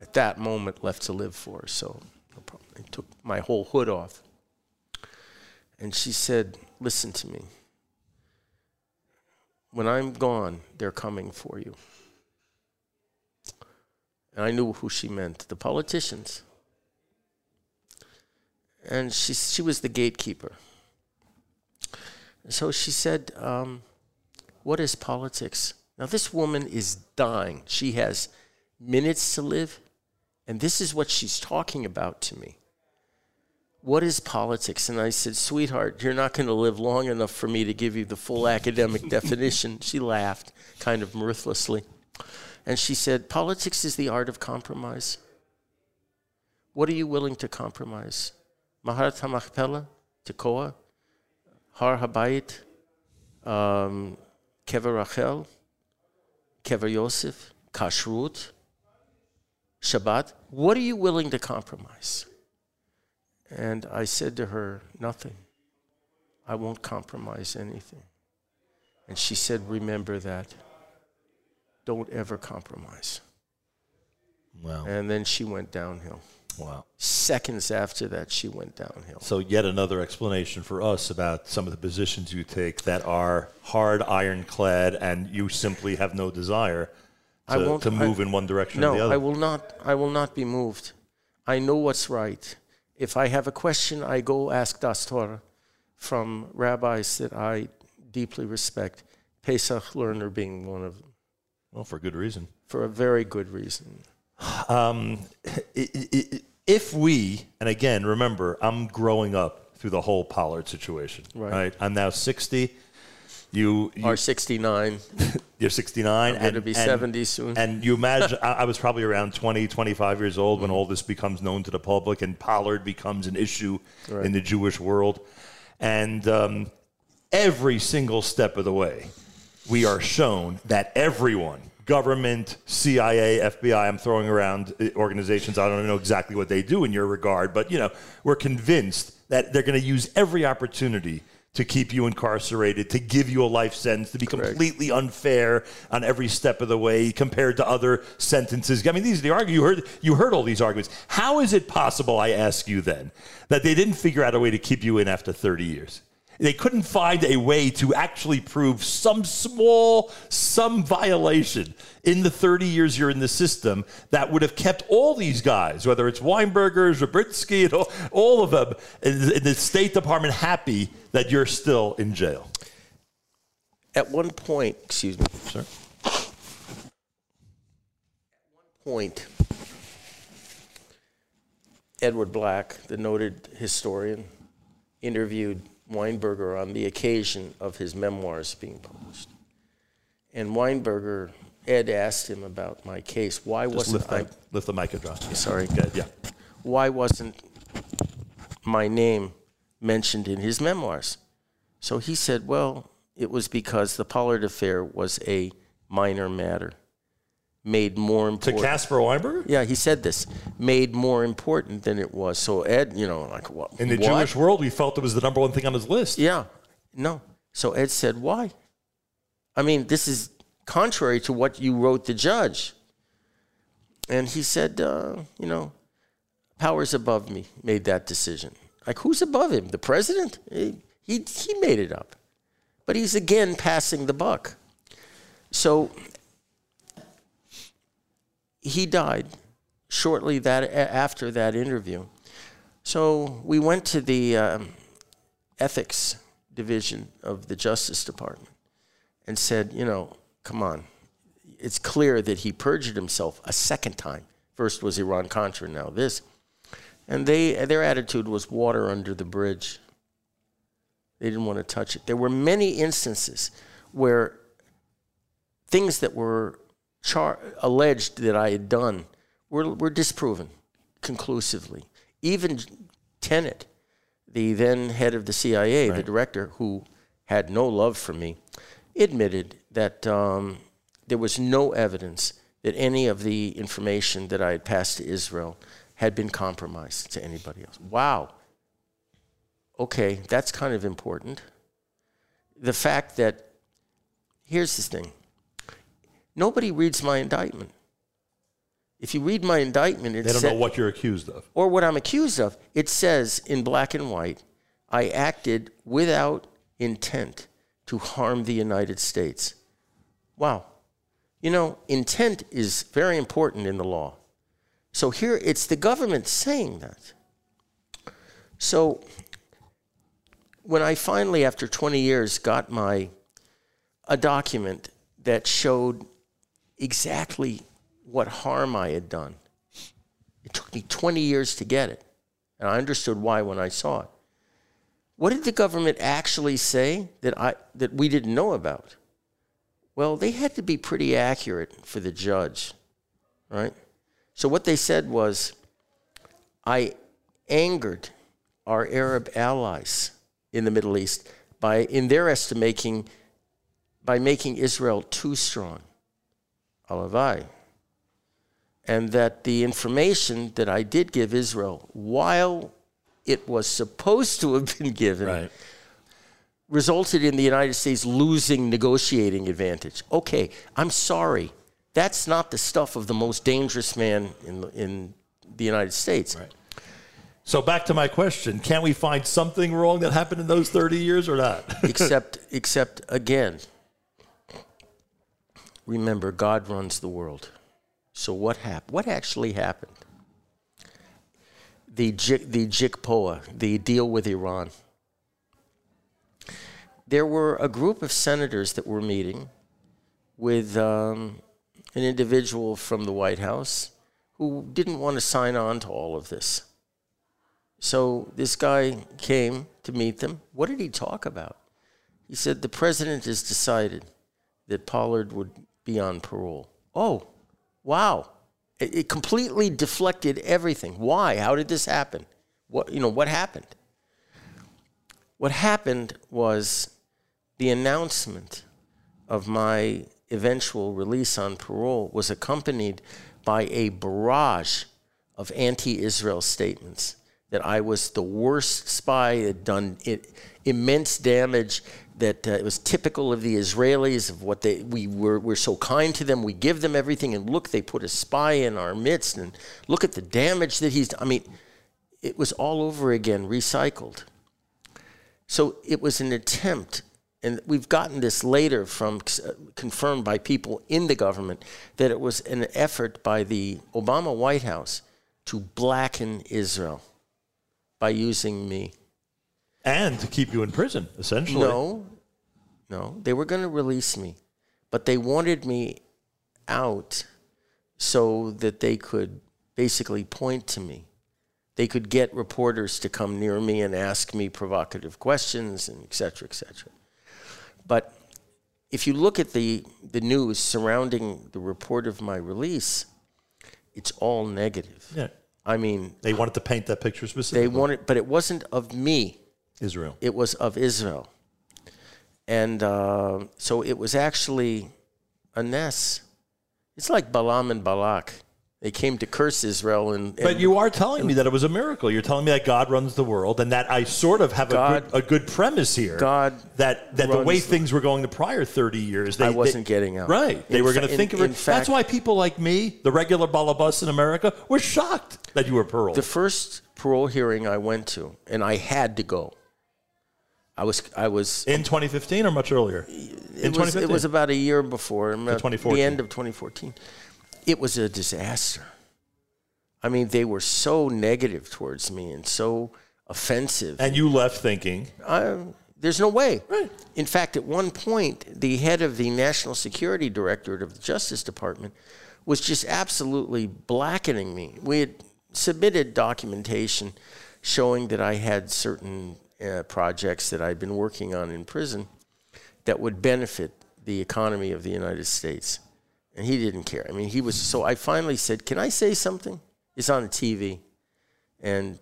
at that moment left to live for, so no problem. I took my whole hood off. And she said, Listen to me when I'm gone, they're coming for you. And I knew who she meant the politicians. And she, she was the gatekeeper. So she said, um, What is politics? Now, this woman is dying. She has minutes to live. And this is what she's talking about to me what is politics? And I said, sweetheart, you're not going to live long enough for me to give you the full academic definition. She laughed kind of mirthlessly. And she said, politics is the art of compromise. What are you willing to compromise? Me'arat HaMachpelah, Tekoa, Har Habayit, um, Kever Rachel, Kever Yosef, Kashrut, Shabbat. What are you willing to compromise? And I said to her, Nothing. I won't compromise anything. And she said, Remember that. Don't ever compromise. Wow. And then she went downhill. Wow. Seconds after that, she went downhill. So yet another explanation for us about some of the positions you take that are hard, ironclad, and you simply have no desire I to, won't- to move I- in one direction or the other. No. I will not. I will not be moved. I know what's right. If I have a question, I go ask Das Torah from rabbis that I deeply respect. Pesach Lerner being one of them, well, for good reason. for a very good reason. Um, i- i- i- if we, and again, remember, I'm growing up through the whole Pollard situation. Right. Right. I'm now 60. You, you Are 69, you're 69. i going to be 70 soon. And you imagine, I I was probably around 20, 25 years old when all this becomes known to the public and Pollard becomes an issue Right. in the Jewish world. And um, every single step of the way, we are shown that everyone, government, CIA, FBI, I'm throwing around uh, organizations, I don't know exactly what they do in your regard, but you know, we're convinced that they're going to use every opportunity to keep you incarcerated, to give you a life sentence, to be Correct. completely unfair on every step of the way compared to other sentences. I mean, these are the arguments. You heard, you heard all these arguments. How is it possible, I ask you then, that they didn't figure out a way to keep you in after 30 years? They couldn't find a way to actually prove some small, some violation in the 30 years you're in the system that would have kept all these guys, whether it's Weinberger, Zabritsky, and all, all of them in, in the State Department happy that you're still in jail. At one point, excuse me, Sir? At one point, Edwin Black, the noted historian, interviewed Weinberger on the occasion of his memoirs being published. And Weinberger, Ed asked him about my case. Why Just wasn't lift, I? lift the mic and drop. Sorry. Good, yeah. Why wasn't my name mentioned in his memoirs? So he said, well, it was because the Pollard affair was a minor matter, made more To important. Caspar Weinberger? Yeah, he said this, made more important than it was. So Ed, you know, like what? In the what? Jewish world, we felt it was the number one thing on his list. Yeah, no. So Ed said, why? I mean, this is contrary to what you wrote the judge. And he said, uh, you know, powers above me made that decision. Like, who's above him? The president? He, he, he made it up. But he's again passing the buck. So he died shortly that after that interview. So we went to the um, ethics division of the Justice Department and said, you know, come on, it's clear that he perjured himself a second time. First was Iran Contra, now this. And they, their attitude was water under the bridge. They didn't want to touch it. There were many instances where things that were char- alleged that I had done were, were disproven conclusively. Even Tenet, the then head of the CIA, the director, who had no love for me, admitted that um, there was no evidence that any of the information that I had passed to Israel had been compromised to anybody else. Wow. Okay, that's kind of important. The fact that, here's the thing nobody reads my indictment. If you read my indictment, it They don't know what you're accused of. or what I'm accused of, it says in black and white, I acted without intent to harm the United States. Wow. You know, intent is very important in the law. So here it's the government saying that. So when I finally, after 20 years, got my a document that showed exactly what harm I had done. It took me 20 years to get it. And I understood why when I saw it. What did the government actually say that, I, that we didn't know about? Well, they had to be pretty accurate for the judge, right? So what they said was, I angered our Arab allies in the Middle East by, in their estimating, by making Israel too strong. Alavai and that the information that I did give Israel, while it was supposed to have been given, resulted in the United States losing negotiating advantage. Okay, I'm sorry. That's not the stuff of the most dangerous man in, in the United States. Right. So back to my question: Can we find something wrong that happened in those 30 years or not? except, except again, remember, God runs the world. So what happened? What actually happened? The the JCPOA, the deal with Iran. There were a group of senators that were meeting with um, an individual from the White House who didn't want to sign on to all of this. So this guy came to meet them. What did he talk about? He said the president has decided that Pollard would be on parole. Oh, wow. It, it completely deflected everything. Why? How did this happen? What you know, what happened? What happened was the announcement of my eventual release on parole was accompanied by a barrage of anti-Israel statements that I was the worst spy, had done it, immense damage, that uh, it was typical of the Israelis, of what they, we were, we're so kind to them, we give them everything, and look, they put a spy in our midst, and look at the damage that he's, I mean, it was all over again, recycled. So it was an attempt, and we've gotten this later from uh, confirmed by people in the government, that it was an effort by the Obama White House to blacken Israel by using me. And to keep you in prison, essentially. No, no, they were going to release me, but they wanted me out so that they could basically point to me. They could get reporters to come near me and ask me provocative questions and et cetera, et cetera. But if you look at the, the news surrounding the report of my release, it's all negative. Yeah. I mean, They wanted to paint that picture specifically. they wanted, but it wasn't of me Israel. it was of Israel. And uh, so it was actually a ness. It's like Balaam and Balak. They came to curse Israel. And, and But you are telling me that it was a miracle. You're telling me that God runs the world, and that I sort of have a good, a good premise here. God that that the way things were going the prior 30 years, they, I wasn't they- getting out. Right, they In were fa- going to in- think of it. fact- That's why people like me, the regular balabus in America, were shocked that you were paroled. the first parole hearing I went to, and I had to go. I was, I was, in 2015 or much earlier? In it was, it was about a year before, about 2014. the end of 2014. It was a disaster. I mean, they were so negative towards me and so offensive. and you left thinking, I, There's no way. Right. In fact, at one point, the head of the National Security Directorate of the Justice Department was just absolutely blackening me. We had submitted documentation showing that I had certain uh, projects that I'd been working on in prison that would benefit the economy of the United States. And he didn't care. I mean, he was so I finally said, Can I say something? It's on a TV. And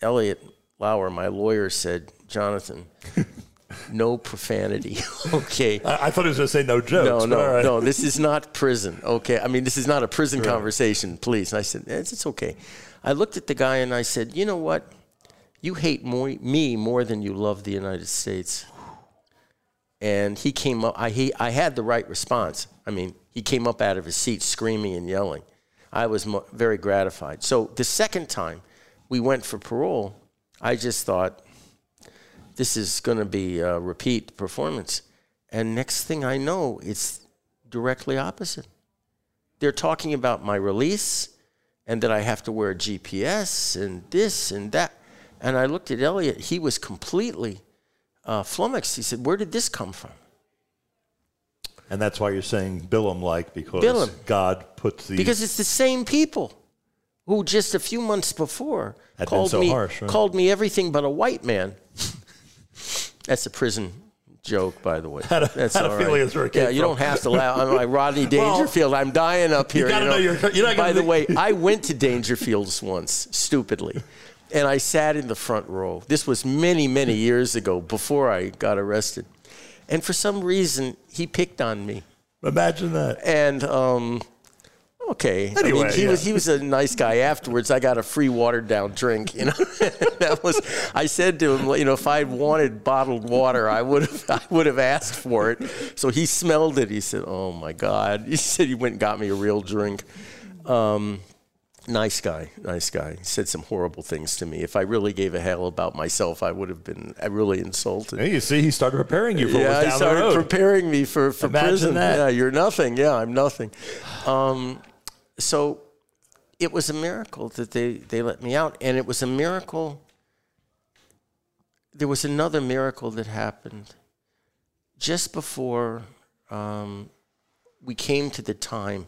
Eliot Lauer, my lawyer, said, Jonathan, no profanity. okay. I, I thought he was going to say no jokes. No, no, right. no. This is not prison. Okay. I mean, this is not a prison conversation, please. And I said, it's, it's okay. I looked at the guy and I said, you know what? You hate more, me more than you love the United States. And he came up. I he, I had the right response. I mean, he came up out of his seat screaming and yelling. I was very gratified. So the second time we went for parole, I just thought, this is going to be a repeat performance. And next thing I know, it's directly opposite. They're talking about my release and that I have to wear a GPS and this and that. And I looked at Eliot, he was completely uh, flummoxed. He said, Where did this come from? And that's why you're saying Billum like because. God puts the Because it's the same people who just a few months before Had called so me harsh, right? called me everything but a white man. That's a prison joke, by the way. Had a- That's had a all that's where it Yeah, you from. don't have to laugh. I'm like Rodney Dangerfield. I'm dying up here. gotta know you're- you're not by the be- way, I went to Dangerfield's once, stupidly, and I sat in the front row. This was many, many years ago, before I got arrested. And for some reason, he picked on me Imagine that. and um, okay. I mean, he yeah. was he was a nice guy. Afterwards, I got a free watered down drink. You know, that was. I said to him, you know, if I'd wanted bottled water, I would have I would have asked for it. So he smelled it. He said, "Oh my God!" He said he went and got me a real drink. Um, nice guy, nice guy. He said some horrible things to me. If I really gave a hell about myself, I would have been really insulted. Hey, you see, he started preparing you for Yeah, what was I down the started preparing me for, for Imagine prison. that. Yeah, you're nothing. Yeah, I'm nothing. Um, so it was a miracle that they, they let me out. And it was a miracle. There was another miracle that happened just before um, we came to the time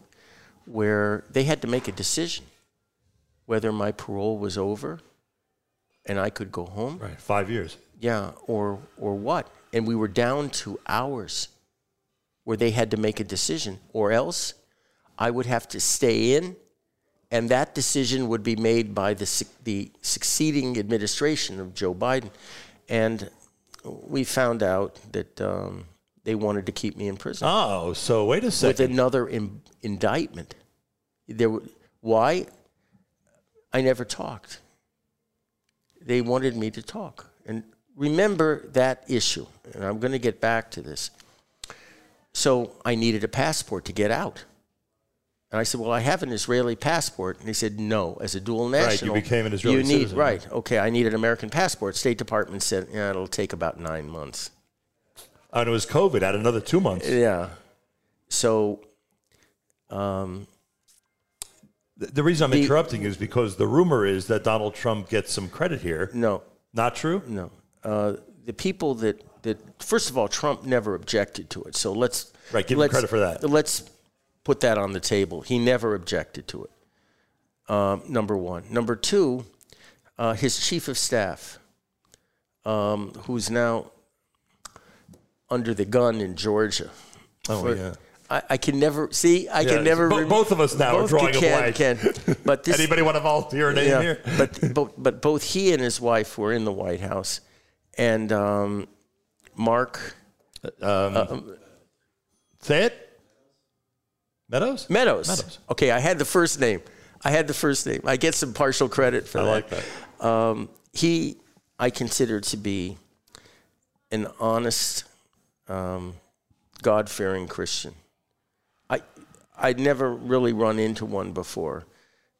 where they had to make a decision whether my parole was over and I could go home right, five years. yeah, or or what? And we were down to hours where they had to make a decision, or else I would have to stay in, and that decision would be made by the the succeeding administration of Joe Biden. And we found out that um, they wanted to keep me in prison Oh, so wait a second. with another in, indictment. There, why? I never talked. They wanted me to talk, and remember that issue. And I'm going to get back to this. So I needed a passport to get out, and I said, "Well, I have an Israeli passport." And he said, "No, as a dual national, right? you became an Israeli you need citizen. right. Okay, I need an American passport." State Department said, "Yeah, it'll take about nine months." And it was COVID. Had another two months. Yeah. So, um, The, reason I'm The- interrupting is because the rumor is that Donald Trump gets some credit here. no, Not true. No. Uh, the people that, that, first of all, Trump never objected to it. So let's. Right, give him let's- credit for that. Let's put that on the table. He never objected to it. Um, number one. Number two, uh, his chief of staff, um, who's now under the gun in Georgia. Oh For- yeah. I, I can never see. I Yeah, can never. bo- both of us now are both drawing a can, blank. Can, but this, Anybody want to volunteer a name yeah, here? but, but but both he and his wife were in the White House, and um, Mark Say it. Meadows. Meadows. Meadows. Okay, I had the first name. I had the first name. I get some partial credit for I that. like that. Um, he, I consider to be an honest, um, God-fearing Christian. I'd never really run into one before,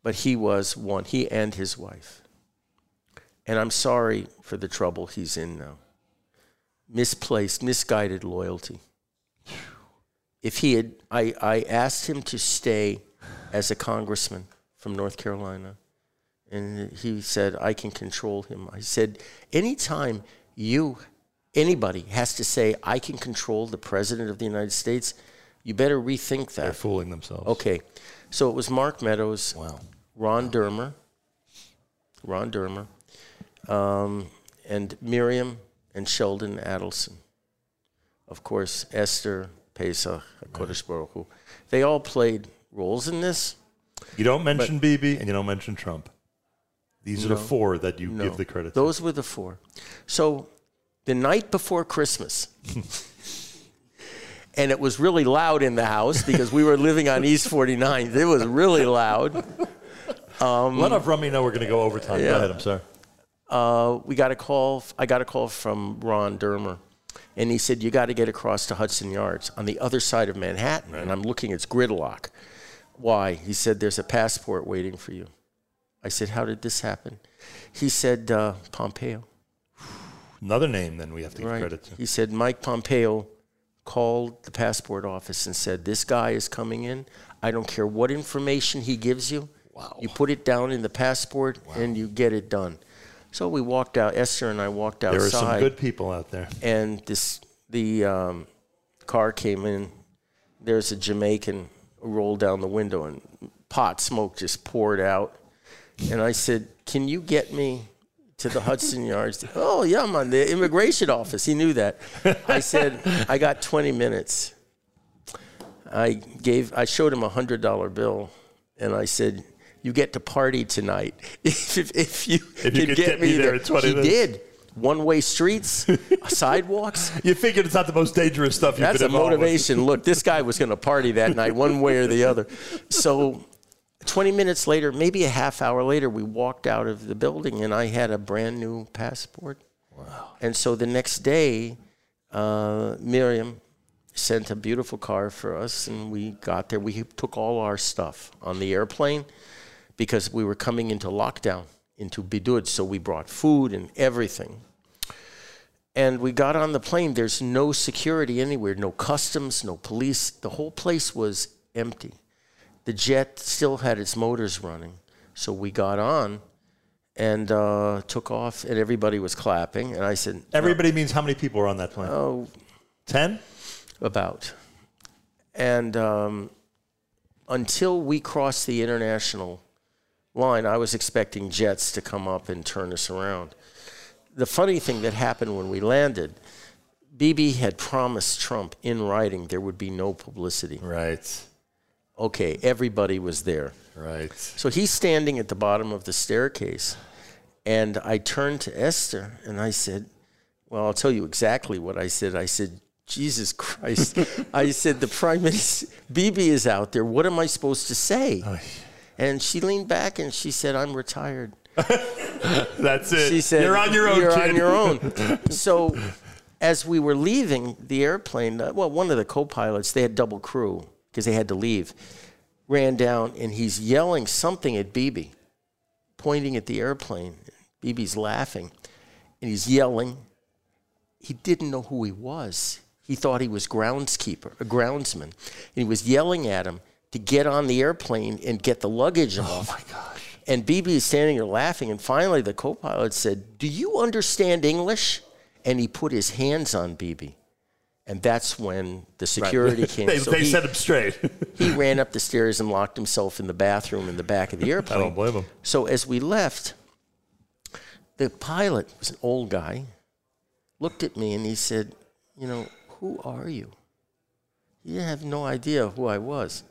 but he was one. He and his wife. And I'm sorry for the trouble he's in now. Misplaced, misguided loyalty. If he had, I, I asked him to stay as a congressman from North Carolina. And he said, I can control him. I said, anytime you anybody has to say, I can control the president of the United States, you better rethink that. They're fooling themselves. Okay. So it was Mark Meadows, Wow. Ron Dermer, Ron Dermer, um, and Miriam and Sheldon Adelson. Of course, Esther, Pesach, Kodesh Baruch Hu. They all played roles in this. You don't mention Bibi and you don't mention Trump. These are the four that you No, give the credit to. Those were the four. So the night before Christmas, and it was really loud in the house because we were living on East 49th. It was really loud. Let off Rummy know we're going to go overtime. Go Yeah. ahead. I'm sorry. uh, we got a call. I got a call from Ron Dermer, and he said you got to get across to Hudson Yards on the other side of Manhattan. And I'm looking, it's gridlock. Why? He said there's a passport waiting for you. I said, how did this happen? He said uh, Pompeo. Another name then we have to give Right. credit to. He said Mike Pompeo called the passport office and said, "This guy is coming in. I don't care what information he gives you. Wow. You put it down in the passport and you get it done." So we walked out. Esther and I walked outside. There are some good people out there. and this the um, car came in. There's a Jamaican rolled down the window and pot smoke just poured out. And I said, "Can you get me to the Hudson Yards?" oh yeah, I'm on the immigration office. He knew that. I said, "I got 20 minutes." I gave. I showed him a hundred dollar bill, and I said, "You get to party tonight if, if, if you If you can could get me there in 20 he minutes. did. One way streets, sidewalks. You figured it's not the most dangerous stuff That's a motivation. Look, this guy was going to party that night, one way or the other. So, 20 minutes later, maybe a half hour later, we walked out of the building and I had a brand new passport. Wow. And so the next day, uh, Miriam sent a beautiful car for us and we got there. We took all our stuff on the airplane because we were coming into lockdown, into Bidud. So we brought food and everything. And we got on the plane. There's no security anywhere, no customs, no police. The whole place was empty. The jet still had its motors running. So we got on and uh, took off, and everybody was clapping. And I said, Everybody means how many people are on that plane? Oh, Ten? about. And um, until we crossed the international line, I was expecting jets to come up and turn us around. The funny thing that happened when we landed, Bibi had promised Trump in writing there would be no publicity. Right. Okay, everybody was there. Right. So he's standing at the bottom of the staircase, and I turned to Esther and I said, Well, I'll tell you exactly what I said. I said, Jesus Christ. I said, The Prime Minister, Bibi is out there. What am I supposed to say? And she leaned back and she said, I'm retired. That's it. She said, You're on your own, You're kid. on your own. so as we were leaving the airplane, uh, well, one of the co pilots, they had double crew because they had to leave, ran down and he's yelling something at Bibi, pointing at the airplane. Bibi's laughing and he's yelling. He didn't know who he was. He thought he was groundskeeper, a groundsman. And he was yelling at him to get on the airplane and get the luggage oh off. Oh my gosh. And Bibi is standing there laughing. And finally, the co pilot said, Do you understand English? And he put his hands on Bibi. And that's when the security came. they So they he, set him straight. he ran up the stairs and locked himself in the bathroom in the back of the airplane. I don't blame him. So as we left, the pilot was an old guy, looked at me and he said, You know, who are you? He have no idea who I was.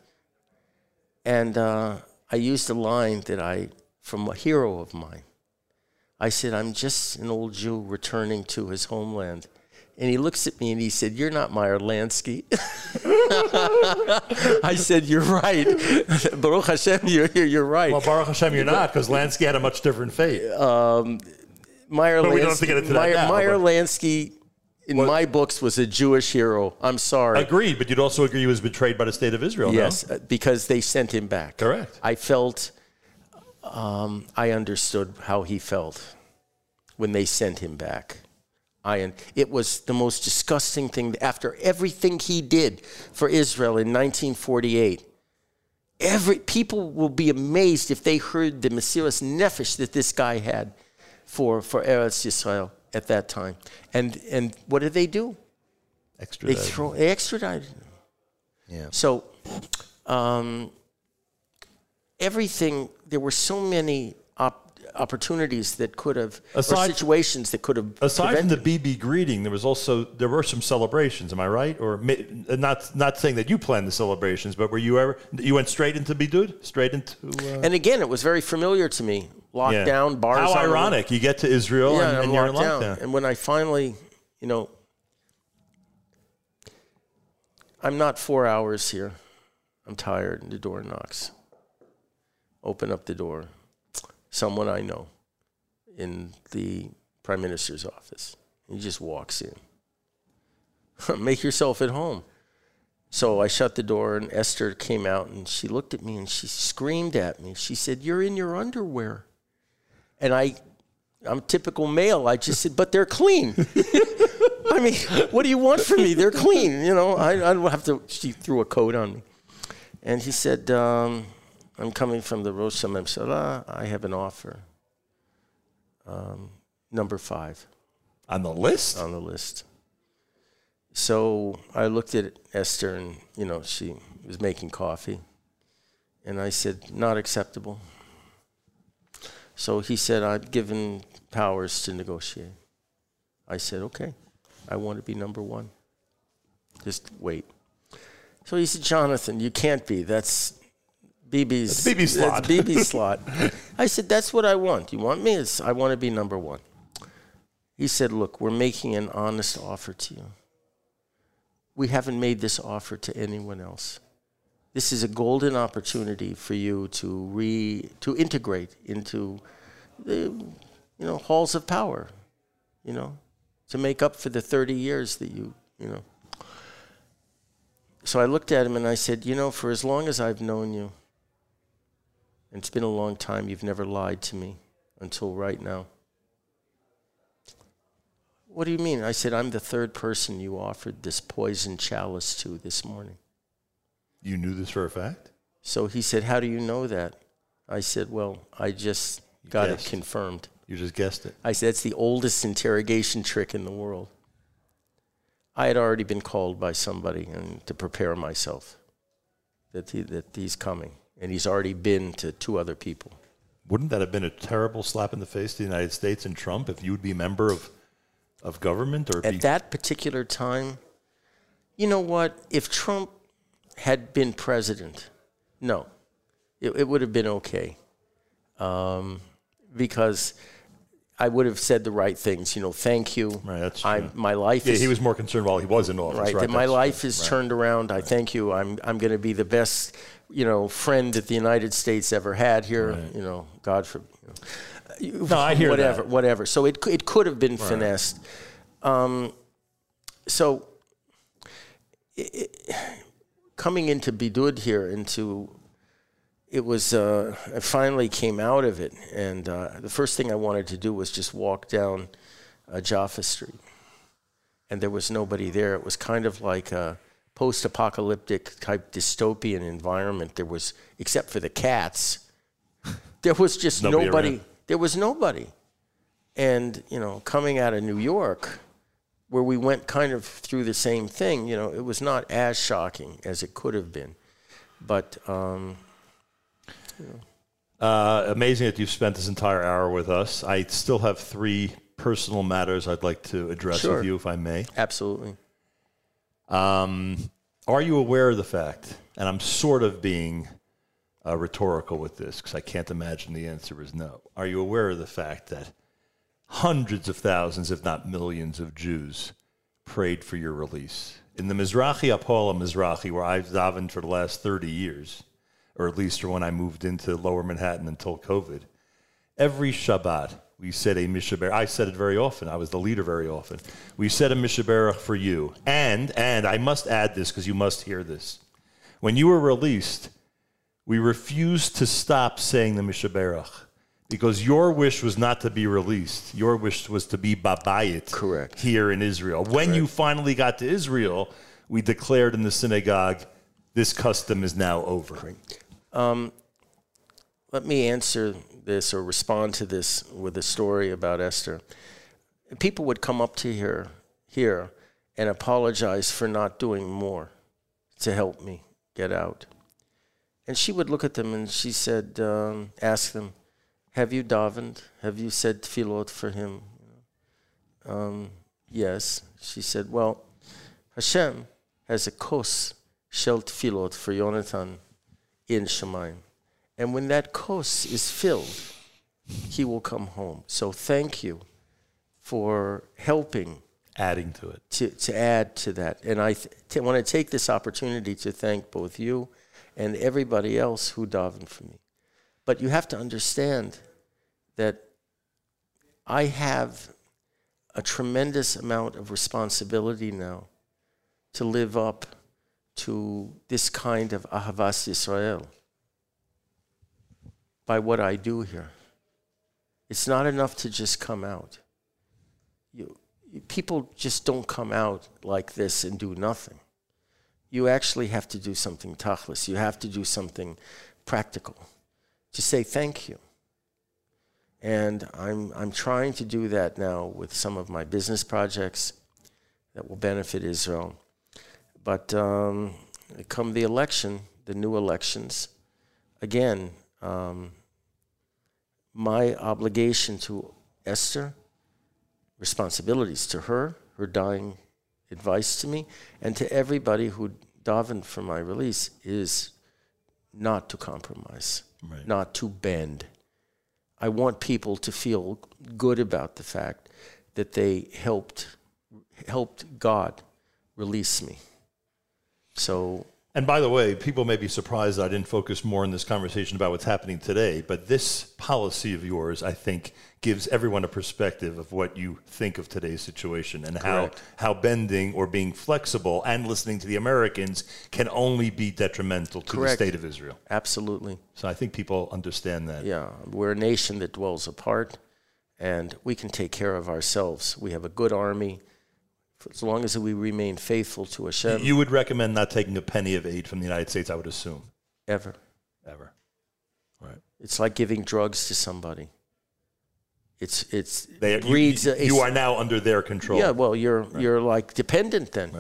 And uh, I used a line that I, from a hero of mine. I said, I'm just an old Jew returning to his homeland. And he looks at me and he said, You're not Meyer Lansky. I said, You're right. Baruch Hashem, you're, you're, right. Well, Baruch Hashem, you're not, because Lansky had a much different fate. Meyer But we Lansky, don't have to get into that now, Meyer Lansky, in my books, was a Jewish hero. I'm sorry. Agreed, but you'd also agree he was betrayed by the state of Israel. Yes, uh, because they sent him back. Correct. I felt, um, I understood how he felt when they sent him back. I, un- it was the most disgusting thing. After everything he did for Israel in 1948, every people will be amazed if they heard the Mesirus Nefesh that this guy had for, for Eretz Yisrael. at that time. And and what did they do? Extra. They throw they extradited him. yeah. So, um, everything, there were so many opportunities that could have, or situations that could have. Aside from the Bibi greeting, there was also there were some celebrations. Am I right? Or ma- not not saying that you planned the celebrations, but were you ever you went straight into Bidud, straight into uh, and again, it was very familiar to me. Lockdown, bars. How ironic! You get to Israel Yeah, and, I'm and you're in locked down. lockdown. And when I finally, you know, I'm not four hours here. I'm tired. And the door knocks. Open up the door. Someone I know in the prime minister's office. He just walks in. Make yourself at home. So I shut the door, and Esther came out, and she looked at me and she screamed at me. She said, "You're in your underwear," and I I'm typical male. I just said, but they're clean. I mean, what do you want from me? They're clean. You know, I, I don't have to. She threw a coat on me. And he said, um, I'm coming from the Rosh HaMemshala. I have an offer. Um, number five On the list, on the list. So I looked at Esther, and you know she was making coffee, and I said, "Not acceptable." So he said, "I've given powers to negotiate." I said, "Okay, I want to be number one. Just wait." So he said, "Jonathan, you can't be. That's." Bibi's That's Bibi's slot." That's Bibi's slot. I said, "That's what I want. You want me? It's, I want to be number one." He said, Look, we're making an honest offer to you. We haven't made this offer to anyone else. This is a golden opportunity for you to re to integrate into the you know halls of power, you know, to make up for the 30 years that you, you know. So I looked at him and I said, You know, for as long as I've known you, and it's been a long time, you've never lied to me until right now. What do you mean? I said, I'm the third person you offered this poison chalice to this morning. you knew this for a fact. So he said, How do you know that? I said, Well, I just got guessed. it confirmed. You just guessed it. I said, It's the oldest interrogation trick in the world. I had already been called by somebody and to prepare myself that, he, that he's coming. And he's already been to two other people. Wouldn't that have been a terrible slap in the face to the United States and Trump if you would be a member of of government or At that particular time, you know what? If Trump had been president, no, it, it would have been okay. Um, because I would have said the right things. You know, thank you. Right, that's I, my life Yeah, is he was more concerned while he was in office. right. Right. that my life is Right. turned around. I thank you. I'm I'm going to be the best, you know, friend that the United States ever had here. You know, God forbid. You know, No, I hear whatever, that. whatever. So it it could have been finessed. Um, so i i coming into Bidud here, into it was uh, I finally came out of it, and uh, the first thing I wanted to do was just walk down uh, Jaffa Street and there was nobody there. It was kind of like a post-apocalyptic type dystopian environment. There was, except for the cats, there was just Nobody nobody. There was nobody. And you know, coming out of New York, where we went kind of through the same thing, you know, it was not as shocking as it could have been. But um, Uh, amazing that you've spent this entire hour with us. I still have three personal matters I'd like to address Sure. with you, if I may. absolutely, Um, are you aware of the fact, and I'm sort of being uh, rhetorical with this because I can't imagine the answer is no. Are you aware of the fact that hundreds of thousands, if not millions, of Jews prayed for your release? In the Mizrahi Apola Mizrahi, where I've davened for the last 30 years, or at least when I moved into lower Manhattan until COVID, every Shabbat we said a Mishaber. I said it very often. I was the leader very often. We said a Mishaberach for you. And, and I must add this because you must hear this. When you were released, we refused to stop saying the Mishaberach because your wish was not to be released. Your wish was to be babayit Correct. here in Israel. When you finally got to Israel, we declared in the synagogue, this custom is now over. Um, let me answer this or respond to this with a story about Esther. people would come up to her here and apologize for not doing more to help me get out. And she would look at them and she said, um, ask them, have you davened? Have you said tefillot for him? Um, yes. She said, well, Hashem has a kos shel tefillot for Yonatan in Shemaim. And when that kos is filled, he will come home. So thank you for helping Adding to it. to, to add to that. And I th- want to take this opportunity to thank both you and everybody else who davened for me. But you have to understand that I have a tremendous amount of responsibility now to live up to this kind of Ahavas Yisrael by what I do here. It's not enough to just come out. You, people just don't come out like this and do nothing. You actually have to do something tachlis. You have to do something practical. To say thank you. And I'm, I'm trying to do that now with some of my business projects that will benefit Israel. But um, come the election, the new elections, again, um, my obligation to Esther, responsibilities to her, her dying advice to me, and to everybody who davened for my release is not to compromise, Right. not to bend. I want people to feel good about the fact that they helped helped God release me. So And by the way, people may be surprised that I didn't focus more in this conversation about what's happening today, but this policy of yours, I think, gives everyone a perspective of what you think of today's situation and how, how bending or being flexible and listening to the Americans can only be detrimental to Correct. the state of Israel. absolutely. So I think people understand that. Yeah, we're a nation that dwells apart, and we can take care of ourselves. We have a good army. As long as we remain faithful to Hashem, You would recommend not taking a penny of aid from the United States, I would assume, ever. ever. Right. It's like giving drugs to somebody. It's it's They, you, breeds. you, a- you are now under their control. yeah. Well, you're you're like dependent then.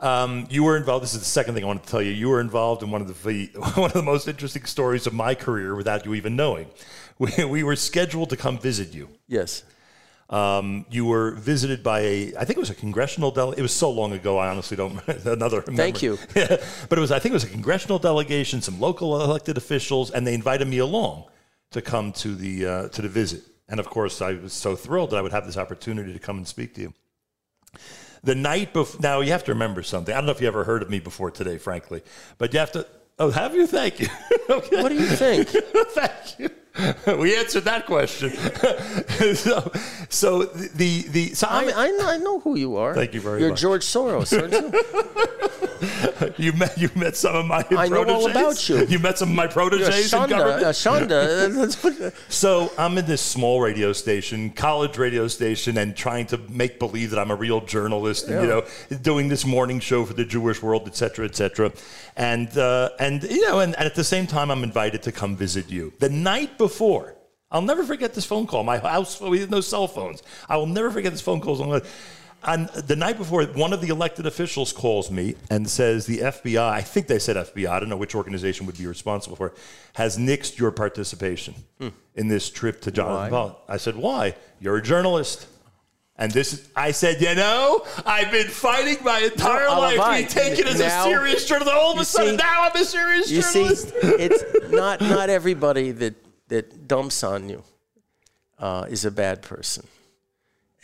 Um, you were involved. This is the second thing I want to tell you. You were involved in one of the one of the most interesting stories of my career without you even knowing. We, we were scheduled to come visit you. Yes. Um, you were visited by a, I think it was a congressional delegation. It was so long ago, I honestly don't. Another. Thank you. But it was. I think it was a congressional delegation, some local elected officials, and they invited me along to come to the uh, to the visit. And of course, I was so thrilled that I would have this opportunity to come and speak to you. The night before, now you have to remember something. I don't know if you ever heard of me before today, frankly, but you have to. Oh, have you? Thank you. okay. What do you think? Thank you. We answered that question. so, so the the so I, I, I know who you are. Thank you very much. You're. George Soros, aren't you? you met you met some of my I know all proteges? about you. You met some of my You're proteges in Shonda. government. Uh, Shonda. So I'm in this small radio station, college radio station, and trying to make believe that I'm a real journalist, and you know, doing this morning show for the Jewish world, et cetera, et cetera. And uh, and you know, and, and at the same time, I'm invited to come visit you. The night before, I'll never forget this phone call. My house, we had no cell phones. I will never forget this phone call. And the night before, one of the elected officials calls me and says the FBI, I think they said FBI, I don't know which organization would be responsible for it, has nixed your participation hmm. in this trip to Jonathan. I said, why? You're a journalist. And this is, I said, you know, I've been fighting my entire No, life Alavai, being taken as now- a serious journalist. All of a sudden, see- now I'm a serious You see, journalist. it's not not everybody that that dumps on you uh, is a bad person,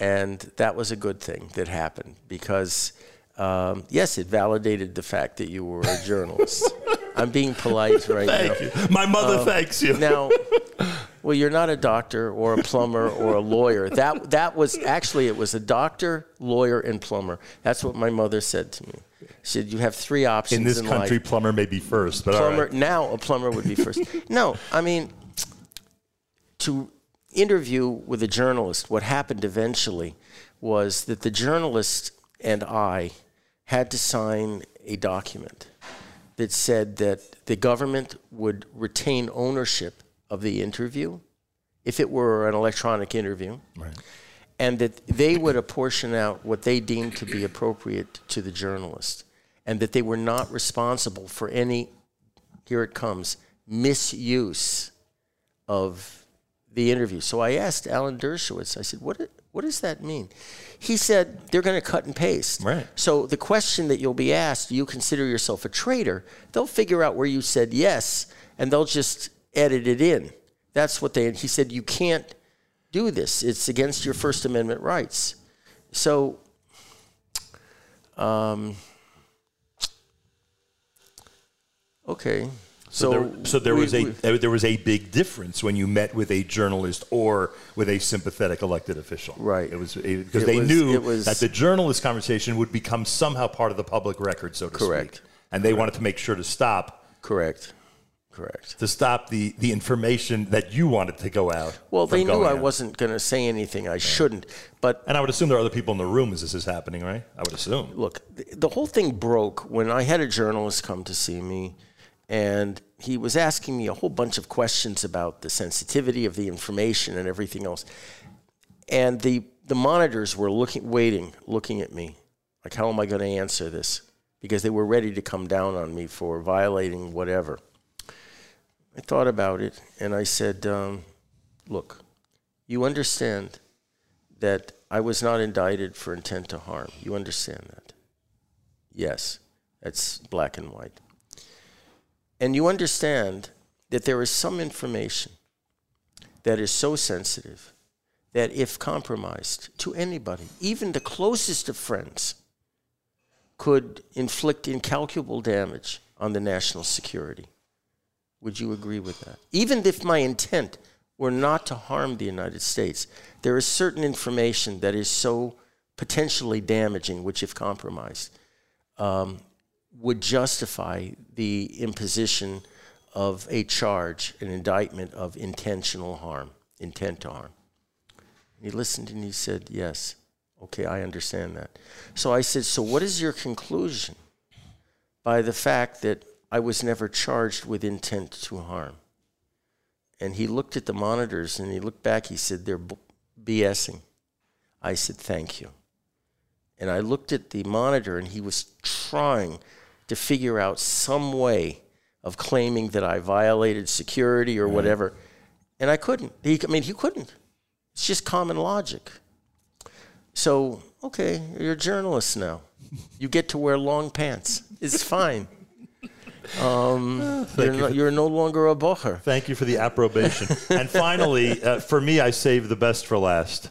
and that was a good thing that happened because um, yes, it validated the fact that you were a journalist. I'm being polite right now. Thank you. My mother thanks you. Now, well, you're not a doctor or a plumber or a lawyer. That that was actually it was a doctor, lawyer, and plumber. That's what my mother said to me. She said, "You have three options in this in country, life. plumber may be first, but Plumber right. now a plumber would be first. no, I mean to interview with a journalist. What happened eventually was that the journalist and I had to sign a document that said that the government would retain ownership of the interview if it were an electronic interview. Right. and that they would apportion out what they deemed to be appropriate to the journalist, and that they were not responsible for any, here it comes, misuse of the interview. So I asked Alan Dershowitz, I said, what, what does that mean? He said, they're going to cut and paste. Right. So the question that you'll be asked, do you consider yourself a traitor? They'll figure out where you said yes, and they'll just edit it in. That's what they, he said, you can't do this. It's against your First Amendment rights. So, um, okay. So, there, so there we- was a we- uh, there was a big difference when you met with a journalist or with a sympathetic elected official. Right. It was because It they was- knew was- that the journalist conversation would become somehow part of the public record, so to Correct. speak. And they wanted to make sure to stop correct, correct. to stop the the information that you wanted to go out. Well, they knew I out. wasn't going to say anything I shouldn't. But And I would assume there are other people in the room as this is happening, right? I would assume. look, th- the whole thing broke when I had a journalist come to see me, and he was asking me a whole bunch of questions about the sensitivity of the information and everything else. And the the monitors were looking, waiting, looking at me, like, how am I going to answer this? Because they were ready to come down on me for violating whatever. I thought about it, and I said, um, look, you understand that I was not indicted for intent to harm. You understand that? Yes, that's black and white. And you understand that there is some information that is so sensitive that if compromised to anybody, even the closest of friends, could inflict incalculable damage on the national security. Would you agree with that? Even if my intent were not to harm the United States, there is certain information that is so potentially damaging, which, if compromised, um, would justify the imposition of a charge, an indictment of intentional harm, intent to harm. He listened and he said, Yes. Okay, I understand that. So I said, So what is your conclusion by the fact that I was never charged with intent to harm? And he looked at the monitors and he looked back. He said, They're BSing. I said, Thank you. And I looked at the monitor and he was trying to figure out some way of claiming that I violated security or whatever. And I couldn't. He, I mean, he couldn't. It's just common logic. So, okay, you're a journalist now. You get to wear long pants. It's fine. Um, you're, you no, you're no longer a bocher. Thank you for the approbation. and finally, uh, for me, I saved the best for last.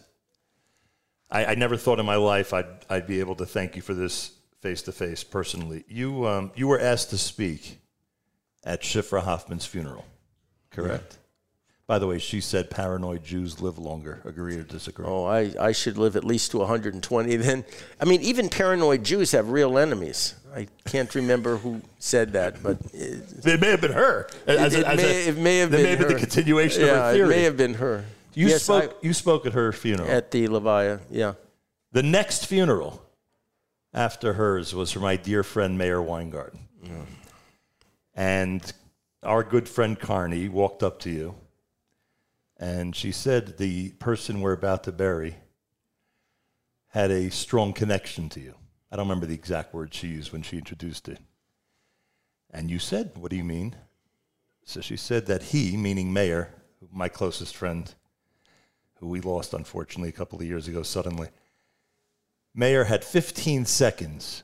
I, I never thought in my life I'd, I'd be able to thank you for this face to face personally. You, um, you were asked to speak at Shifra Hoffman's funeral, correct? By the way, she said paranoid Jews live longer. Agree or disagree? Oh, I, I should live at least to 120 then. I mean, even paranoid Jews have real enemies. I can't remember who said that, but it, It may have been her. As it as may, a- it may have been may have been her. the continuation of her theory. it may have been her. you, yes, spoke, you spoke at her funeral. At the Levaya, yeah. The next funeral after hers was for my dear friend Meir Weingarten. And our good friend Carney walked up to you and she said the person we're about to bury had a strong connection to you. I don't remember the exact words she used when she introduced it. And you said, What do you mean? So she said that he, meaning Meir, my closest friend, who we lost unfortunately a couple of years ago suddenly, Meir had 15 seconds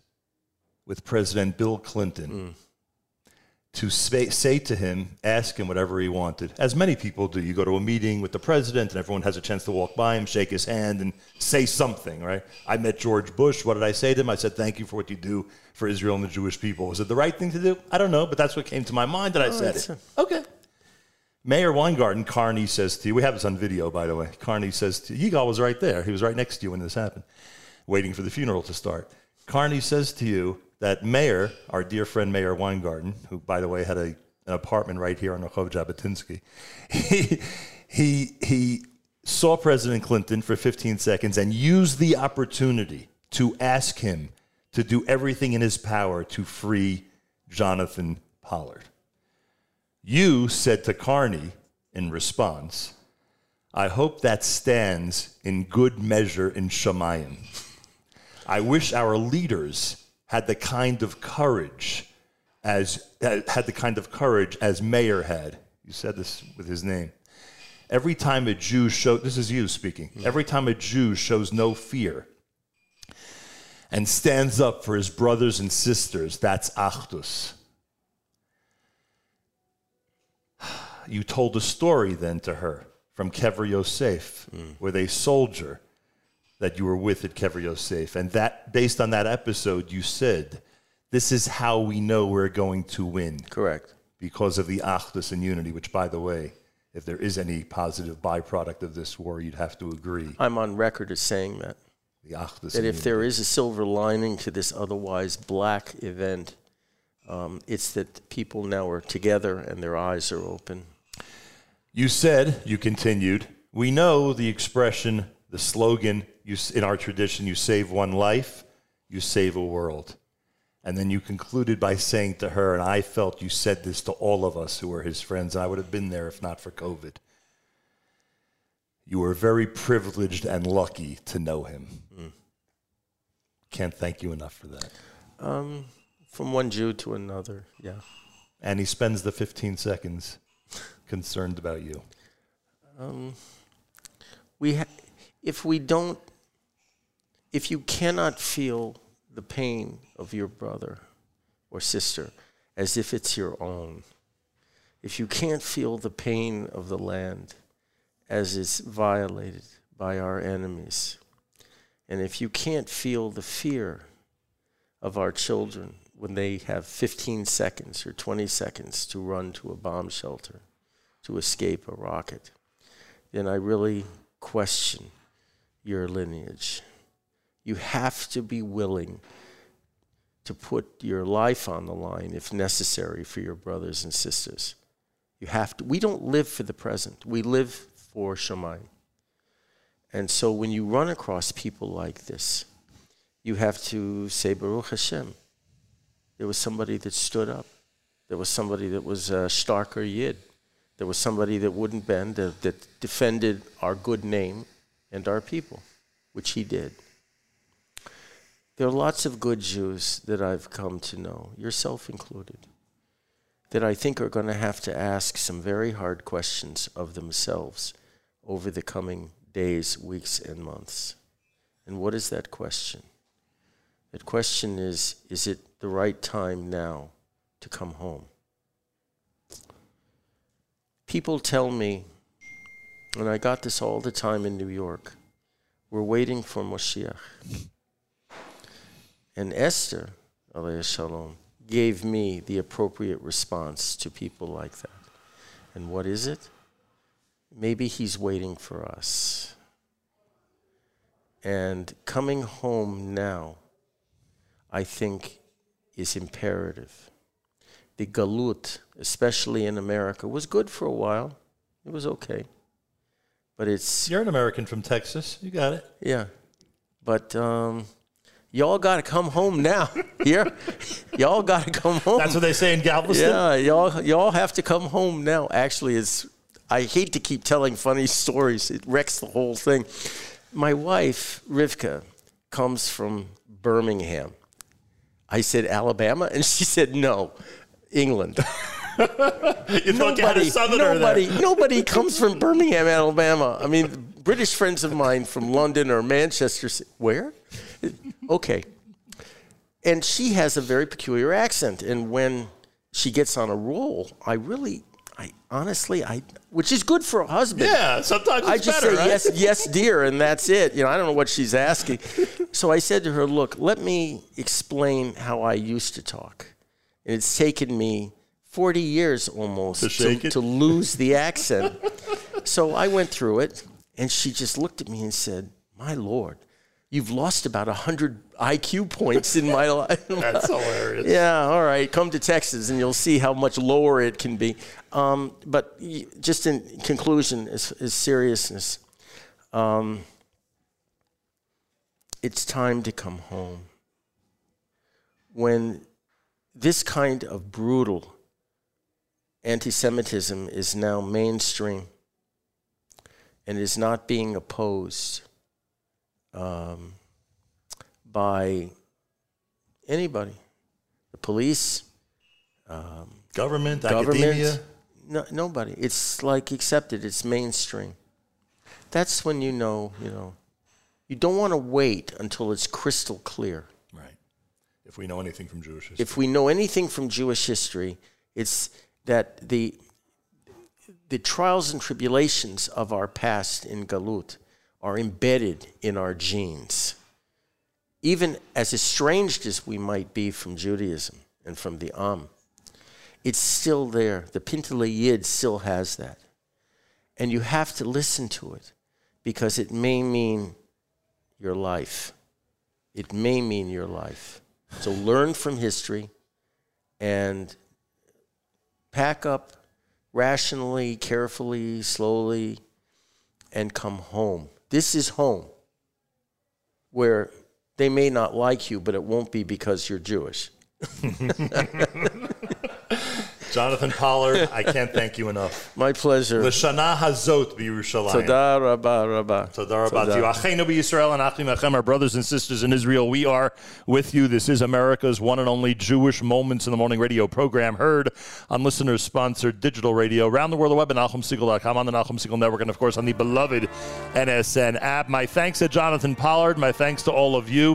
with President Bill Clinton mm. to say, say to him, ask him whatever he wanted. As many people do. You go to a meeting with the president, and everyone has a chance to walk by him, shake his hand, and say something, right? I met George Bush. What did I say to him? I said, Thank you for what you do for Israel and the Jewish people. Was it the right thing to do? I don't know, but that's what came to my mind, and I oh, said that's it. Okay. Meir Weingarten, Carney says to you, we have this on video, by the way. Carney says to you, Yigal was right there. He was right next to you when this happened, waiting for the funeral to start. Carney says to you that Meir, our dear friend Meir Weingarten, who, by the way, had a, an apartment right here on Rehov Jabotinsky, he, he, he saw President Clinton for 15 seconds and used the opportunity to ask him to do everything in his power to free Jonathan Pollard. You said to Carney in response, I hope that stands in good measure in Shemayim. I wish our leaders had the kind of courage as had the kind of courage as Meir had. You said this with his name. Every time a Jew shows, this is you speaking, every time a Jew shows no fear and stands up for his brothers and sisters, that's Achdus. You told a story then to her from Kever Yosef, mm. with a soldier that you were with at Kever Yosef. And that, based on that episode, you said, this is how we know we're going to win. Correct. Because of the Achdus and unity, which, by the way, if there is any positive byproduct of this war, you'd have to agree. I'm on record as saying that. The Achdus that if there is a silver lining to this otherwise black event, um, it's that people now are together and their eyes are open. You said, you continued, we know the expression, the slogan you, in our tradition, you save one life, you save a world. And then you concluded by saying to her, and I felt you said this to all of us who were his friends, and I would have been there if not for COVID. You were very privileged and lucky to know him. Mm. Can't thank you enough for that. Um, from one Jew to another, yeah. And he spends the 15 seconds concerned about you. Um, we ha- if we don't, if you cannot feel the pain of your brother or sister as if it's your own, if you can't feel the pain of the land as it's violated by our enemies, and if you can't feel the fear of our children when they have 15 seconds or 20 seconds to run to a bomb shelter to escape a rocket, then I really question your lineage. You have to be willing to put your life on the line if necessary for your brothers and sisters. You have to. We don't live for the present. We live for Shemayim. And so when you run across people like this, you have to say Baruch Hashem. There was somebody that stood up. There was somebody that was a starker yid. There was somebody that wouldn't bend, that, that defended our good name and our people, which he did. There are lots of good Jews that I've come to know, yourself included, that I think are going to have to ask some very hard questions of themselves over the coming days, weeks, and months. And what is that question? That question is Is it the right time now to come home? People tell me, and I got this all the time in New York, we're waiting for Moshiach. And Esther, shalom, gave me the appropriate response to people like that. And what is it? Maybe he's waiting for us. And coming home now, I think, is imperative. The galut, especially in America, was good for a while. It was okay. But it's. You're an American from Texas. You got it. Yeah. But um, y'all got to come home now. Here, y'all got to come home. That's what they say in Galveston. Yeah, y'all y'all have to come home now. Actually, it's I hate to keep telling funny stories. It wrecks the whole thing. My wife Rivka comes from Birmingham. I said Alabama, and she said no, England. nobody, nobody, nobody comes from Birmingham, Alabama. I mean, British friends of mine from London or Manchester. Where? okay. And she has a very peculiar accent. And when she gets on a roll, I really, I honestly, I, which is good for a husband. Yeah, sometimes I just better, say right? yes, yes, dear, and that's it. You know, I don't know what she's asking. so I said to her, "Look, let me explain how I used to talk." And it's taken me 40 years almost to, to, to lose the accent. so I went through it, and she just looked at me and said, "My lord." you've lost about 100 IQ points in my life. That's hilarious. Yeah, all right. Come to Texas and you'll see how much lower it can be. Um, but just in conclusion, is, is seriousness. Um, it's time to come home. When this kind of brutal anti Semitism is now mainstream, and is not being opposed um, by anybody, the police, Government, government, academia. no, nobody. It's like accepted. It's mainstream. That's when you know, you know, you don't want to wait until it's crystal clear. Right. If we know anything from Jewish history. If we know anything from Jewish history, it's that the the trials and tribulations of our past in Galut are embedded in our genes. Even as estranged as we might be from Judaism and from the Am, it's still there. The Pintele Yid still has that. And you have to listen to it because it may mean your life. It may mean your life. So learn from history and pack up rationally, carefully, slowly, and come home. This is home where they may not like you, but it won't be because you're Jewish. Jonathan Pollard, I can't thank you enough. My pleasure. L'shana hazot b'Yerushalayim. Toda rabba rabba. Toda rabba to you. Achenu b'Yisrael and Achim Achem, our brothers and sisters in Israel, we are with you. This is America's one and only Jewish Moments in the Morning radio program, heard on listeners-sponsored digital radio around the world, the web at NachumSegal.com, on the Nachum Segal Network, and of course on the beloved NSN app. My thanks to Jonathan Pollard. My thanks to all of you.